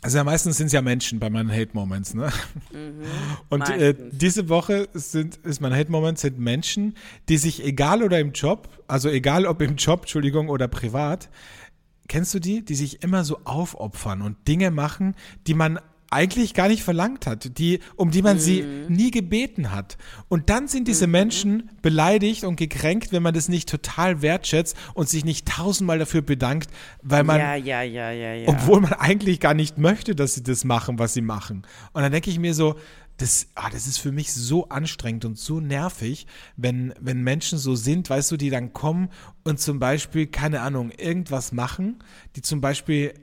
also ja, meistens sind es ja Menschen bei meinen Hate-Moments, ne? Und äh, diese Woche sind, ist mein Hate-Moment, sind Menschen, die sich egal oder im Job, also egal ob im Job, Entschuldigung, oder privat, kennst du die, die sich immer so aufopfern und Dinge machen, die man eigentlich gar nicht verlangt hat, die, um die man sie Mhm. nie gebeten hat. Und dann sind diese Menschen beleidigt und gekränkt, wenn man das nicht total wertschätzt und sich nicht tausendmal dafür bedankt, weil man, ja, ja, ja, ja, ja. obwohl man eigentlich gar nicht möchte, dass sie das machen, was sie machen. Und dann denke ich mir so, das, ah, das ist für mich so anstrengend und so nervig, wenn, wenn Menschen so sind, weißt du, die dann kommen und zum Beispiel, keine Ahnung, irgendwas machen, die zum Beispiel,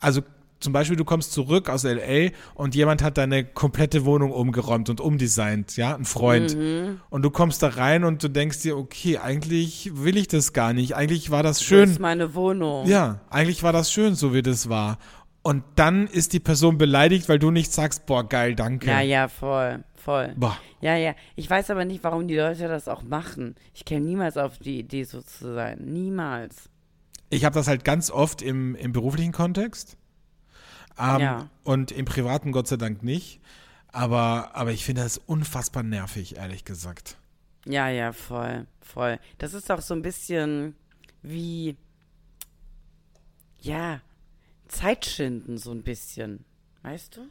also zum Beispiel, du kommst zurück aus LA und jemand hat deine komplette Wohnung umgeräumt und umdesignt, ja, ein Freund. Und du kommst da rein und du denkst dir, okay, eigentlich will ich das gar nicht. Eigentlich war das schön. ist meine Wohnung? Ja, eigentlich war das schön, so wie das war. Und dann ist die Person beleidigt, weil du nicht sagst, boah, geil, danke. Ja, ja, voll, voll. Boah. Ja, ja. Ich weiß aber nicht, warum die Leute das auch machen. Ich käme niemals auf die Idee, so zu sein. Niemals. Ich habe das halt ganz oft im, im beruflichen Kontext. Ähm, Ja. Und im privaten Gott sei Dank nicht. Aber, aber ich finde das unfassbar nervig, ehrlich gesagt. Ja, ja, voll, voll. Das ist doch so ein bisschen wie, ja, Zeitschinden, so ein bisschen. Weißt du?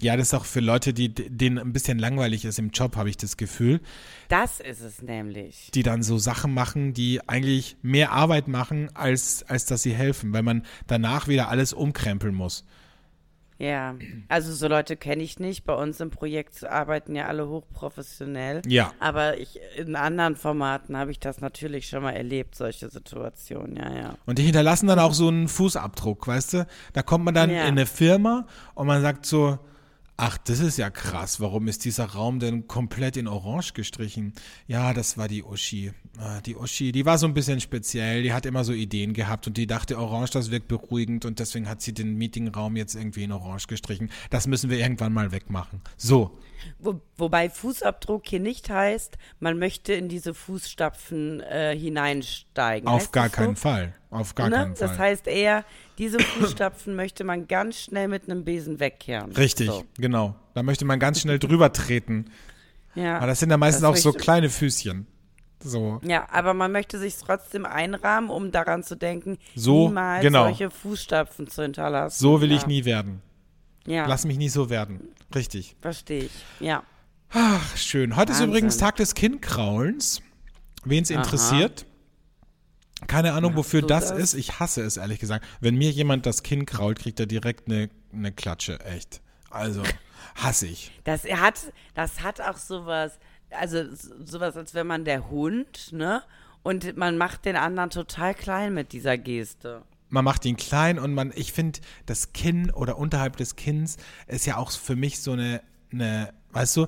Ja, das ist auch für Leute, die denen ein bisschen langweilig ist im Job, habe ich das Gefühl, Das ist es nämlich. die dann so Sachen machen, die eigentlich mehr Arbeit machen, als, als dass sie helfen, weil man danach wieder alles umkrempeln muss. Ja, also so Leute kenne ich nicht. Bei uns im Projekt arbeiten ja alle hochprofessionell. Ja. Aber ich, in anderen Formaten habe ich das natürlich schon mal erlebt, solche Situationen, ja, ja. Und die hinterlassen dann auch so einen Fußabdruck, weißt du? Da kommt man dann Ja. in eine Firma und man sagt so, ach, das ist ja krass, warum ist dieser Raum denn komplett in Orange gestrichen? Ja, das war die Uschi. Ah, Die Uschi, die war so ein bisschen speziell, die hat immer so Ideen gehabt und die dachte, Orange, das wirkt beruhigend und deswegen hat sie den Meetingraum jetzt irgendwie in Orange gestrichen. Das müssen wir irgendwann mal wegmachen. So, Wo, wobei Fußabdruck hier nicht heißt, man möchte in diese Fußstapfen äh, hineinsteigen. auf Heißt gar das so? keinen Fall. Auf gar Ne? keinen Fall. Das heißt eher, diese Fußstapfen möchte man ganz schnell mit einem Besen wegkehren. Richtig, So. genau. Da möchte man ganz schnell drüber treten. Ja. Aber das sind ja meistens Das auch so kleine Füßchen. So. Ja, aber man möchte sich trotzdem einrahmen, um daran zu denken, So, niemals genau. solche Fußstapfen zu hinterlassen. So will ja. ich nie werden. Ja, Lass mich nie so werden. Richtig. verstehe ich. Ja. Ach, schön. Heute ist Wahnsinn. übrigens Tag des Kindkraulens. Wen es interessiert. Keine Ahnung, wofür du das, das? ist. Ich hasse es, ehrlich gesagt. Wenn mir jemand das Kinn krault, kriegt er direkt eine, eine Klatsche. Echt. Also, hasse ich. Das hat, das hat auch sowas, also sowas, als wenn man der Hund, ne? Und man macht den anderen total klein mit dieser Geste. Man macht ihn klein und man, ich finde, das Kinn oder unterhalb des Kinns ist ja auch für mich so eine, eine weißt du,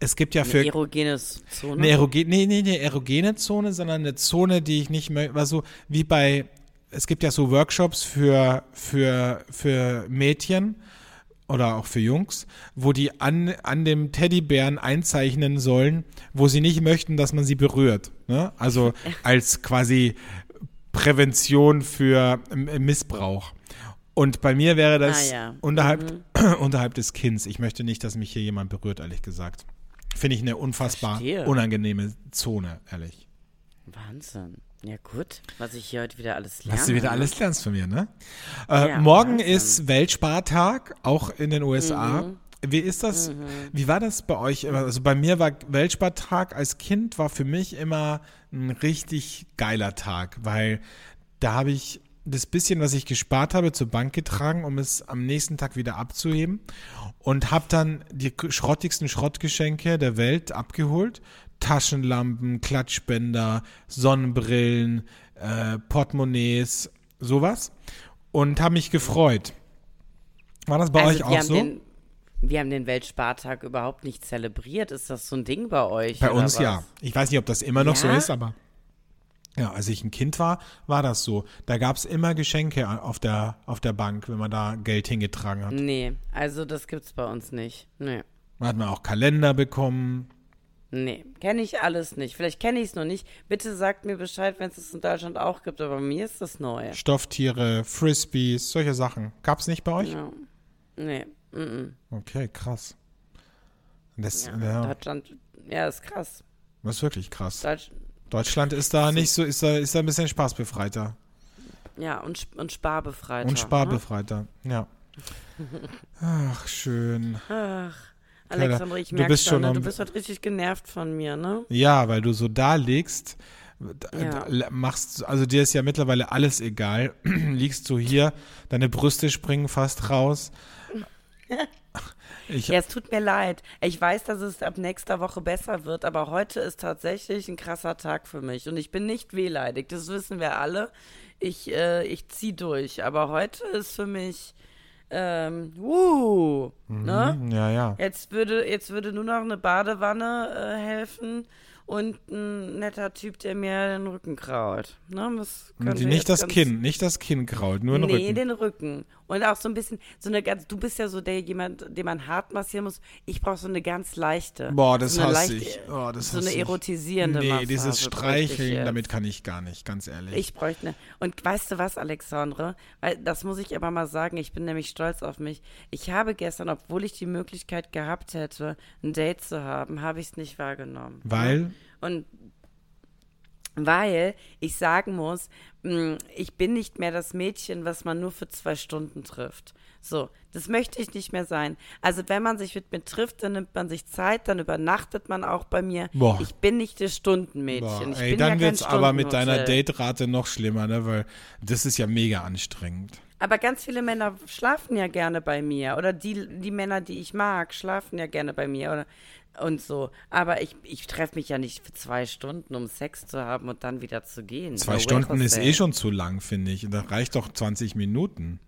es gibt ja für Eine erogene Zone. eine erogene, nee, nee, eine erogene Zone, sondern eine Zone, die ich nicht möchte, also wie bei, es gibt ja so Workshops für, für, für Mädchen oder auch für Jungs, wo die an, an dem Teddybären einzeichnen sollen, wo sie nicht möchten, dass man sie berührt. Ne? Also als quasi Prävention für ähm, Missbrauch. Und bei mir wäre das Ah, ja. unterhalb, unterhalb des Kinns. Ich möchte nicht, dass mich hier jemand berührt, ehrlich gesagt. Finde ich eine unfassbar Verstehe. unangenehme Zone, ehrlich. Wahnsinn. Ja gut, was ich hier heute wieder alles lerne. Was du wieder alles lernst von mir, ne? Äh, Ja, morgen Wahnsinn. ist Weltspartag, auch in den USA. Mhm. Wie ist das? Wie war das bei euch? Also bei mir war Weltspartag als Kind war für mich immer ein richtig geiler Tag, weil da habe ich das bisschen, was ich gespart habe, zur Bank getragen, um es am nächsten Tag wieder abzuheben und habe dann die schrottigsten Schrottgeschenke der Welt abgeholt. Taschenlampen, Klatschbänder, Sonnenbrillen, äh, Portemonnaies, sowas. Und habe mich gefreut. War das bei also euch auch so? Den, wir haben den Weltspartag überhaupt nicht zelebriert. Ist das so ein Ding bei euch? Bei uns was? ja. Ich weiß nicht, ob das immer noch so Ja? ist, aber ja, als ich ein Kind war, war das so. Da gab es immer Geschenke auf der, auf der Bank, wenn man da Geld hingetragen hat. Nee, also das gibt's bei uns nicht. Nee. Hat man auch Kalender bekommen. Nee, kenne ich alles nicht. Vielleicht kenne ich es noch nicht. Bitte sagt mir Bescheid, wenn es es in Deutschland auch gibt, aber bei mir ist das neu. Stofftiere, Frisbees, solche Sachen. Gab es nicht bei euch? Ja. Nee, -mm. Okay, krass. Das, Ja, ja, Deutschland, ja, ist krass. das ist wirklich krass. Deutsch, Deutschland ist da nicht so, ist da, ist da ein bisschen spaßbefreiter. ja, und, und Sparbefreiter. Und ne? sparbefreiter, ja. Ach, schön. Ach, Alexandre, ich merke schon, ne? du bist heute richtig genervt von mir, ne? Ja, weil du so da liegst, Ja. machst, also dir ist ja mittlerweile alles egal. Liegst du hier, deine Brüste springen fast raus. Ich, Ja, es tut mir leid. Ich weiß, dass es ab nächster Woche besser wird, aber heute ist tatsächlich ein krasser Tag für mich. Und ich bin nicht wehleidig, das wissen wir alle. Ich, äh, ich zieh durch. Aber heute ist für mich, ähm, wuh, ne? Mhm, ja, ja. Jetzt würde, jetzt würde nur noch eine Badewanne äh, helfen und ein netter Typ, der mir den Rücken kraut. Ne? Nicht das Kinn, nicht das Kinn kraut, nur den nee, Rücken. den Rücken. Und auch so ein bisschen, so eine ganz, du bist ja so der jemand, den man hart massieren muss. Ich brauche so eine ganz leichte. Boah, das so eine hasse leicht- ich. Oh, das so eine ich. erotisierende Nee, Massage dieses ich Streicheln, damit kann ich gar nicht, ganz ehrlich. Ich bräuchte eine. Und weißt du was, Alexandre? Weil das muss ich aber mal sagen, ich bin nämlich stolz auf mich. Ich habe gestern, obwohl ich die Möglichkeit gehabt hätte, ein Date zu haben, habe ich es nicht wahrgenommen. Weil, Und weil ich sagen muss, mh, ich bin nicht mehr das Mädchen, was man nur für zwei Stunden trifft. So, das möchte ich nicht mehr sein. Also wenn man sich mit mir trifft, dann nimmt man sich Zeit, dann übernachtet man auch bei mir. Boah. Ich bin nicht das Stundenmädchen. boah, ey, dann ja wird's aber mit deiner. Date-Rate noch schlimmer, ne, weil das ist ja mega anstrengend. Aber ganz viele Männer schlafen ja gerne bei mir. Oder die, die Männer, die ich mag, schlafen ja gerne bei mir. Oder und so. Aber ich, ich treffe mich ja nicht für zwei Stunden, um Sex zu haben und dann wieder zu gehen. Zwei no Stunden ist eh schon zu lang, finde ich. Da reicht doch 20 Minuten.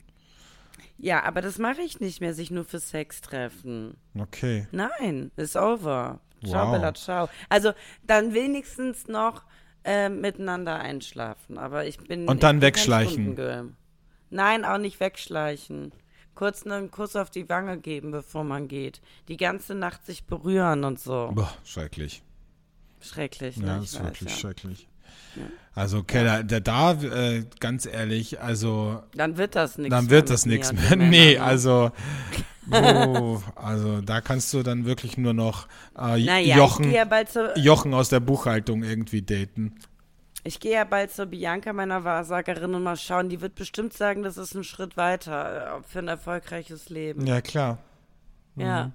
Ja, aber das mache ich nicht mehr, sich nur für Sex treffen. Okay. Nein, ist over. Ciao, wow. Bella, ciao. Also dann wenigstens noch äh, miteinander einschlafen. Aber ich bin. Und dann wegschleichen. Nein, auch nicht wegschleichen. Kurz einen Kuss auf die Wange geben, bevor man geht. Die ganze Nacht sich berühren und so. Boah, schrecklich. Schrecklich, ne? Ja, das ist weiß, wirklich ja. schrecklich. Ja. Also Keller, der da, äh, ganz ehrlich, also. Dann wird das nichts. Dann wird das nichts mehr. nee, ne? also. Oh, also da kannst du dann wirklich nur noch äh, naja, Jochen, ja Jochen aus der Buchhaltung irgendwie daten. Ich gehe ja bald zur Bianca, meiner Wahrsagerin, und mal schauen. Die wird bestimmt sagen, das ist ein Schritt weiter äh, für ein erfolgreiches Leben. Ja, klar. Mhm. Ja.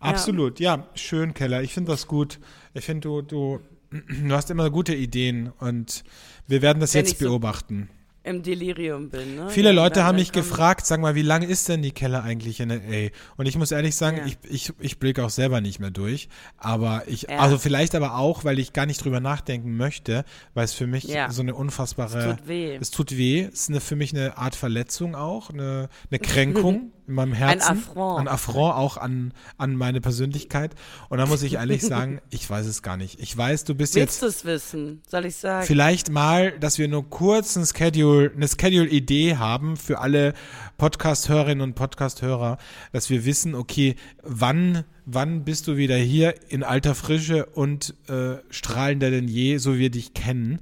Absolut, ja. ja. schön, Keller. Ich finde das gut. Ich finde, du, du, du hast immer gute Ideen und wir werden das Wenn jetzt beobachten. So im Delirium bin. Ne? Viele ja, Leute haben mich gefragt, sag mal, wie lange ist denn die Keller eigentlich in LA? Und ich muss ehrlich sagen, ja. ich, ich, ich blicke auch selber nicht mehr durch. Aber ich, ja. also vielleicht aber auch, weil ich gar nicht drüber nachdenken möchte, weil es für mich so eine unfassbare. Es tut weh. Es tut weh. Es ist eine, für mich eine Art Verletzung auch, eine, eine Kränkung. in meinem Herzen. Ein Affront. Ein Affront auch an, an meine Persönlichkeit. Und da muss ich ehrlich sagen, ich weiß es gar nicht. Ich weiß, du bist Willst jetzt. Willst du es wissen? Soll ich sagen? Vielleicht mal, dass wir nur kurz ein Schedule, eine Schedule-Idee haben für alle Podcast-Hörerinnen und Podcast-Hörer, dass wir wissen, okay, wann, wann bist du wieder hier in alter Frische und äh, strahlender denn je, so wir dich kennen.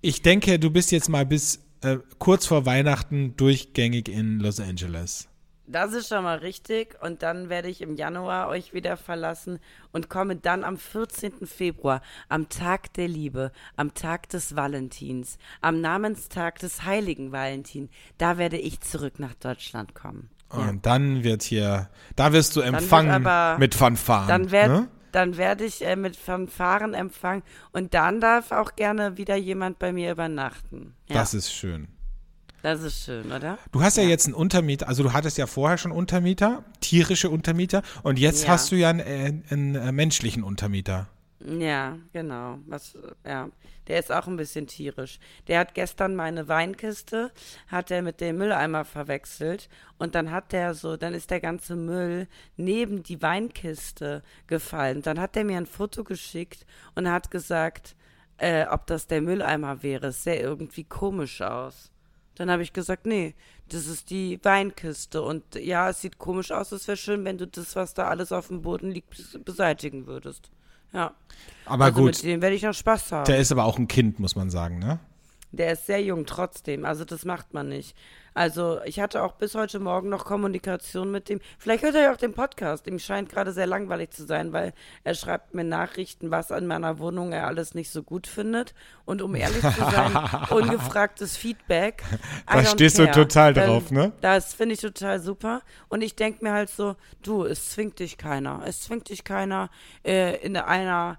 Ich denke, du bist jetzt mal bis äh, kurz vor Weihnachten durchgängig in Los Angeles. Das ist schon mal richtig. Und dann werde ich im Januar euch wieder verlassen und komme dann am 14. Februar, am Tag der Liebe, am Tag des Valentins, am Namenstag des heiligen Valentin, da werde ich zurück nach Deutschland kommen. Ja. Und dann wird hier, da wirst du empfangen aber, mit Fanfaren. Dann werd, ne? dann werde ich äh, mit Fanfaren empfangen und dann darf auch gerne wieder jemand bei mir übernachten. Ja. Das ist schön. Das ist schön, oder? Du hast ja, ja, jetzt einen Untermieter, also du hattest ja vorher schon Untermieter, tierische Untermieter, und jetzt ja. hast du ja einen, einen, einen, äh, menschlichen Untermieter. Ja, genau. Was, ja, der ist auch ein bisschen tierisch. Der hat gestern meine Weinkiste, hat er mit dem Mülleimer verwechselt und dann hat der so, dann ist der ganze Müll neben die Weinkiste gefallen. Dann hat er mir ein Foto geschickt und hat gesagt, äh, ob das der Mülleimer wäre. Es sähe irgendwie komisch aus. Dann habe ich gesagt, nee, das ist die Weinkiste. Und ja, es sieht komisch aus. Es wäre schön, wenn du das, was da alles auf dem Boden liegt, beseitigen würdest. Ja. Aber also gut. Mit dem werde ich noch Spaß haben. Der ist aber auch ein Kind, muss man sagen, ne? Der ist sehr jung trotzdem. Also das macht man nicht. Also ich hatte auch bis heute Morgen noch Kommunikation mit dem. Vielleicht hört er ja auch den Podcast. Ihm scheint gerade sehr langweilig zu sein, weil er schreibt mir Nachrichten, was an meiner Wohnung er alles nicht so gut findet. Und um ehrlich zu sein, ungefragtes Feedback. Da stehst care. du total drauf, ne? Das finde ich total super. Und ich denke mir halt so, du, es zwingt dich keiner. Es zwingt dich keiner äh, in einer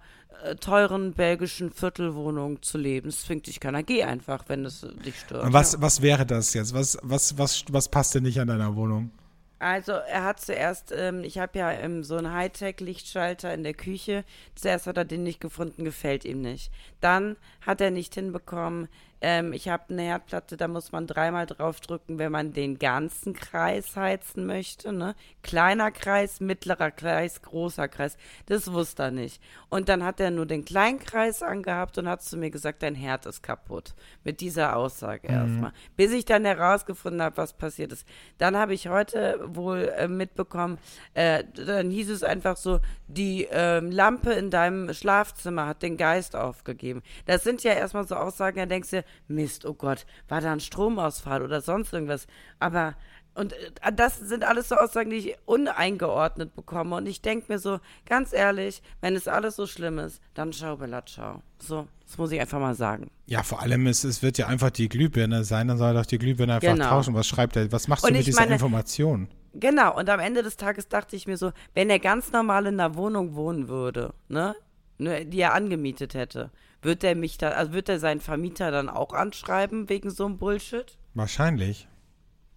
teuren belgischen Viertelwohnung zu leben. Es zwingt dich keiner. Geh einfach, wenn es dich stört. Und was, ja. was wäre das jetzt? Was, was, was, was passt denn nicht an deiner Wohnung? Also er hat zuerst, ähm, ich habe ja ähm, so einen Hightech-Lichtschalter in der Küche. Zuerst hat er den nicht gefunden, gefällt ihm nicht. Dann hat er nicht hinbekommen, ähm, ich habe eine Herdplatte, da muss man dreimal drauf drücken, wenn man den ganzen Kreis heizen möchte. Ne? Kleiner Kreis, mittlerer Kreis, großer Kreis. Das wusste er nicht. Und dann hat er nur den kleinen Kreis angehabt und hat zu mir gesagt, dein Herd ist kaputt. Mit dieser Aussage mhm. erstmal. Bis ich dann herausgefunden habe, was passiert ist. Dann habe ich heute wohl äh, mitbekommen, äh, dann hieß es einfach so, die äh, Lampe in deinem Schlafzimmer hat den Geist aufgegeben. Das sind ja erstmal so Aussagen, da denkst du, Mist, oh Gott, war da ein Stromausfall oder sonst irgendwas. Aber, und äh, das sind alles so Aussagen, die ich uneingeordnet bekomme. Und ich denke mir so, ganz ehrlich, wenn es alles so schlimm ist, dann schau, Bella, schau. So, das muss ich einfach mal sagen. Ja, vor allem, ist, es wird ja einfach die Glühbirne sein, dann soll er doch die Glühbirne einfach genau. tauschen. Was schreibt er? Was machst du mit dieser meine, Information? Genau, und am Ende des Tages dachte ich mir so, wenn er ganz normal in einer Wohnung wohnen würde, ne die er angemietet hätte, wird er mich da, also wird er seinen Vermieter dann auch anschreiben wegen so einem Bullshit? Wahrscheinlich.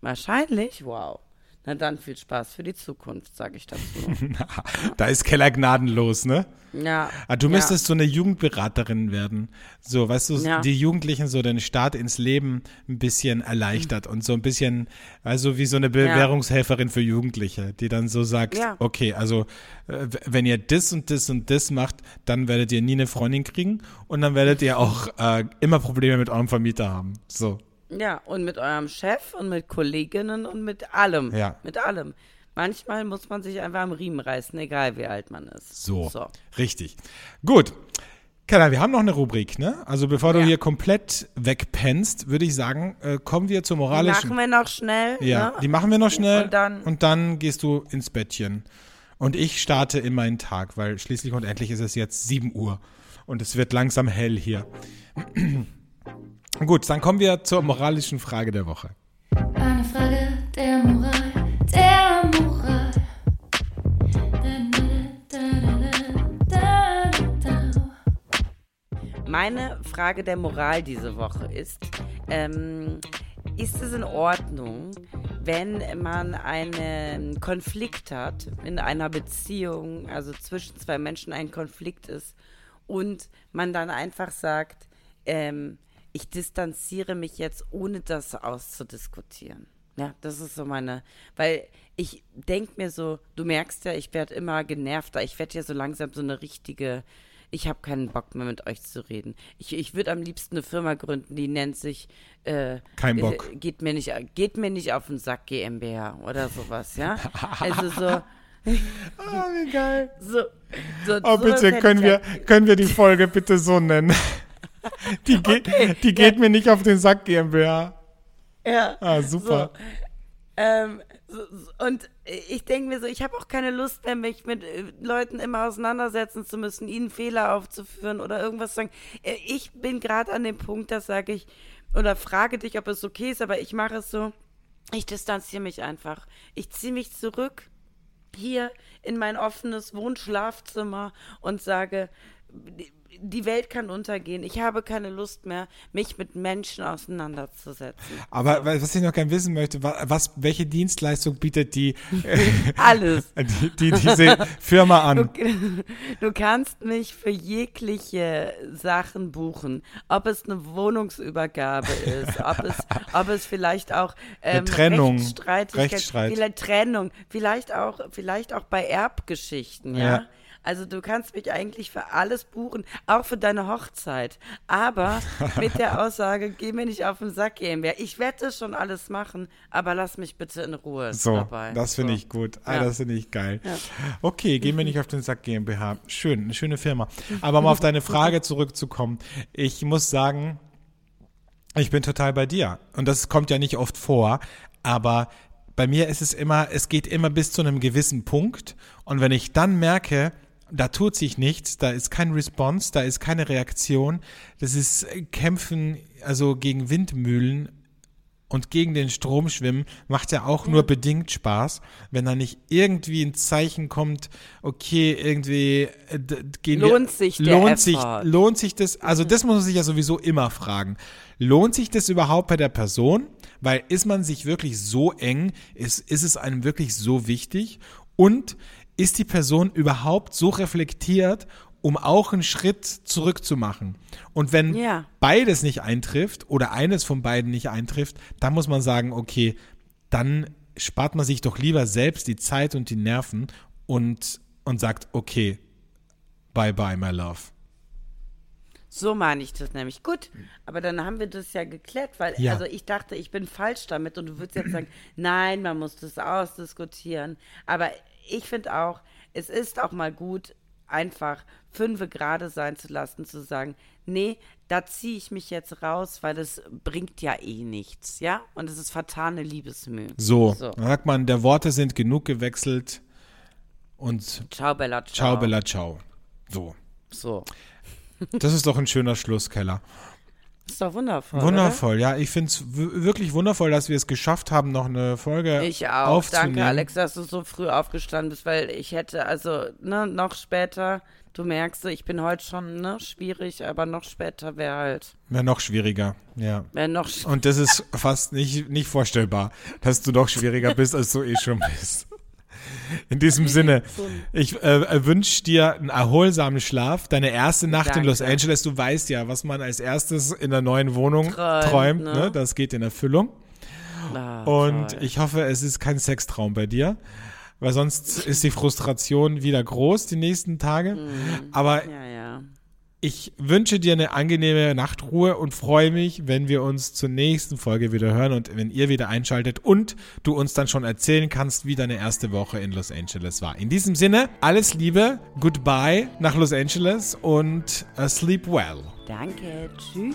Wahrscheinlich? Wow. Na dann viel Spaß für die Zukunft, sage ich dazu. da ist Keller gnadenlos, ne? Ja. Ah, du müsstest ja. so eine Jugendberaterin werden. So, weißt du, ja. die Jugendlichen so den Start ins Leben ein bisschen erleichtert mhm. und so ein bisschen, also wie so eine Bewährungshelferin ja. für Jugendliche, die dann so sagt, okay, also äh, wenn ihr das und das und das macht, dann werdet ihr nie eine Freundin kriegen und dann werdet ihr auch äh, immer Probleme mit eurem Vermieter haben. So. Ja, und mit eurem Chef und mit Kolleginnen und mit allem. Ja. Mit allem. Manchmal muss man sich einfach am Riemen reißen, egal wie alt man ist. So, so. richtig. Gut. Keller, wir haben noch eine Rubrik, ne? Also bevor du hier komplett wegpennst, würde ich sagen, äh, kommen wir zur moralischen. Die machen wir noch schnell. Ja, ne? die machen wir noch schnell. Und dann, und dann gehst du ins Bettchen. Und ich starte in meinen Tag, weil schließlich und endlich ist es jetzt 7 Uhr. Und es wird langsam hell hier. Gut, dann kommen wir zur moralischen Frage der Woche. Eine Frage der Moral, der Moral. Meine Frage der Moral diese Woche ist, ähm, ist es in Ordnung, wenn man einen Konflikt hat in einer Beziehung, also zwischen zwei Menschen ein Konflikt ist und man dann einfach sagt, ähm, ich distanziere mich jetzt, ohne das auszudiskutieren. Ja, das ist so meine, weil ich denke mir so, du merkst ja, ich werde immer genervter, ich werde ja so langsam so eine richtige, ich habe keinen Bock mehr mit euch zu reden. Ich, ich würde am liebsten eine Firma gründen, die nennt sich äh, Kein Bock. Äh, geht, mir nicht, geht mir nicht auf den Sack GmbH oder sowas, ja. Also so. oh, wie geil. So, so, oh, bitte, können wir, können wir die Folge bitte so nennen? Die, ge okay. die geht ja. mir nicht auf den Sack, GmbH. Ja. Ah, super. So. Ähm, so, und ich denke mir so, ich habe auch keine Lust mehr, mich mit äh, Leuten immer auseinandersetzen zu müssen, ihnen Fehler aufzuführen oder irgendwas zu sagen. Äh, ich bin gerade an dem Punkt, da sage ich, oder frage dich, ob es okay ist, aber ich mache es so, ich distanziere mich einfach. Ich ziehe mich zurück hier in mein offenes Wohnschlafzimmer und sage, die Welt kann untergehen. Ich habe keine Lust mehr, mich mit Menschen auseinanderzusetzen. Aber was ich noch gerne wissen möchte, was, welche Dienstleistung bietet die? Alles. Die, die, diese Firma an. Du, du, kannst mich für jegliche Sachen buchen. Ob es eine Wohnungsübergabe ist, ob es, ob es vielleicht auch ähm, Trennung, Rechtsstreitigkeit, Rechtsstreit. vielleicht Trennung, vielleicht auch, vielleicht auch bei Erbgeschichten, ja. ja also du kannst mich eigentlich für alles buchen, auch für deine Hochzeit. Aber mit der Aussage, geh mir nicht auf den Sack GmbH. Ich werde das schon alles machen, aber lass mich bitte in Ruhe so, dabei. Das finde so. ich gut. Ah, ja. Das finde ich geil. Ja. Okay, geh mir nicht auf den Sack GmbH. Schön, eine schöne Firma. Aber um auf deine Frage zurückzukommen. Ich muss sagen, ich bin total bei dir. Und das kommt ja nicht oft vor, aber bei mir ist es immer, es geht immer bis zu einem gewissen Punkt. Und wenn ich dann merke, da tut sich nichts, da ist kein Response, da ist keine Reaktion. Das ist Kämpfen, also gegen Windmühlen und gegen den Strom schwimmen, macht ja auch nur bedingt Spaß, wenn da nicht irgendwie ein Zeichen kommt, okay, irgendwie äh, gehen lohnt wir, sich der lohnt sich lohnt sich das, also das muss man sich ja sowieso immer fragen. Lohnt sich das überhaupt bei der Person? Weil ist man sich wirklich so eng, ist, ist es einem wirklich so wichtig? Und ist die Person überhaupt so reflektiert, um auch einen Schritt zurück zu machen. Und wenn ja. beides nicht eintrifft oder eines von beiden nicht eintrifft, dann muss man sagen, okay, dann spart man sich doch lieber selbst die Zeit und die Nerven und, und sagt, okay, bye bye, my love. So meine ich das nämlich. Gut, aber dann haben wir das ja geklärt, weil ja. also ich dachte, ich bin falsch damit und du würdest jetzt sagen, nein, man muss das ausdiskutieren. Aber ich finde auch, es ist auch mal gut, einfach fünfe gerade sein zu lassen, zu sagen, nee, da ziehe ich mich jetzt raus, weil das bringt ja eh nichts, ja? Und es ist fatale Liebesmühe. So, so. dann sagt man, der Worte sind genug gewechselt und Ciao, Bella, ciao. Ciao, Bella, ciao. So. So. Das ist doch ein schöner Schlusskeller. Ist doch wundervoll. Wundervoll, oder? ja. Ich finde es wirklich wundervoll, dass wir es geschafft haben, noch eine Folge ich auch. aufzunehmen. Danke, Alex, dass du so früh aufgestanden bist, weil ich hätte, also, ne, noch später, du merkst, ich bin heute schon, ne, schwierig, aber noch später wäre halt. Wäre noch schwieriger, ja. Wäre noch Und das ist fast nicht, nicht vorstellbar, dass du noch schwieriger bist, als du eh schon bist. In diesem Sinne, ich äh, wünsche dir einen erholsamen Schlaf. Deine erste Nacht Danke. in Los Angeles. Du weißt ja, was man als erstes in der neuen Wohnung Träumt, träumt. ne? ne? Das geht in Erfüllung. Ah, Und toll. ich hoffe, es ist kein Sextraum bei dir. Weil sonst ist die Frustration wieder groß die nächsten Tage. Aber Ja, ja. Ich wünsche dir eine angenehme Nachtruhe und freue mich, wenn wir uns zur nächsten Folge wieder hören und wenn ihr wieder einschaltet und du uns dann schon erzählen kannst, wie deine erste Woche in Los Angeles war. In diesem Sinne, alles Liebe, goodbye nach Los Angeles und uh, sleep well. Danke. Tschüss.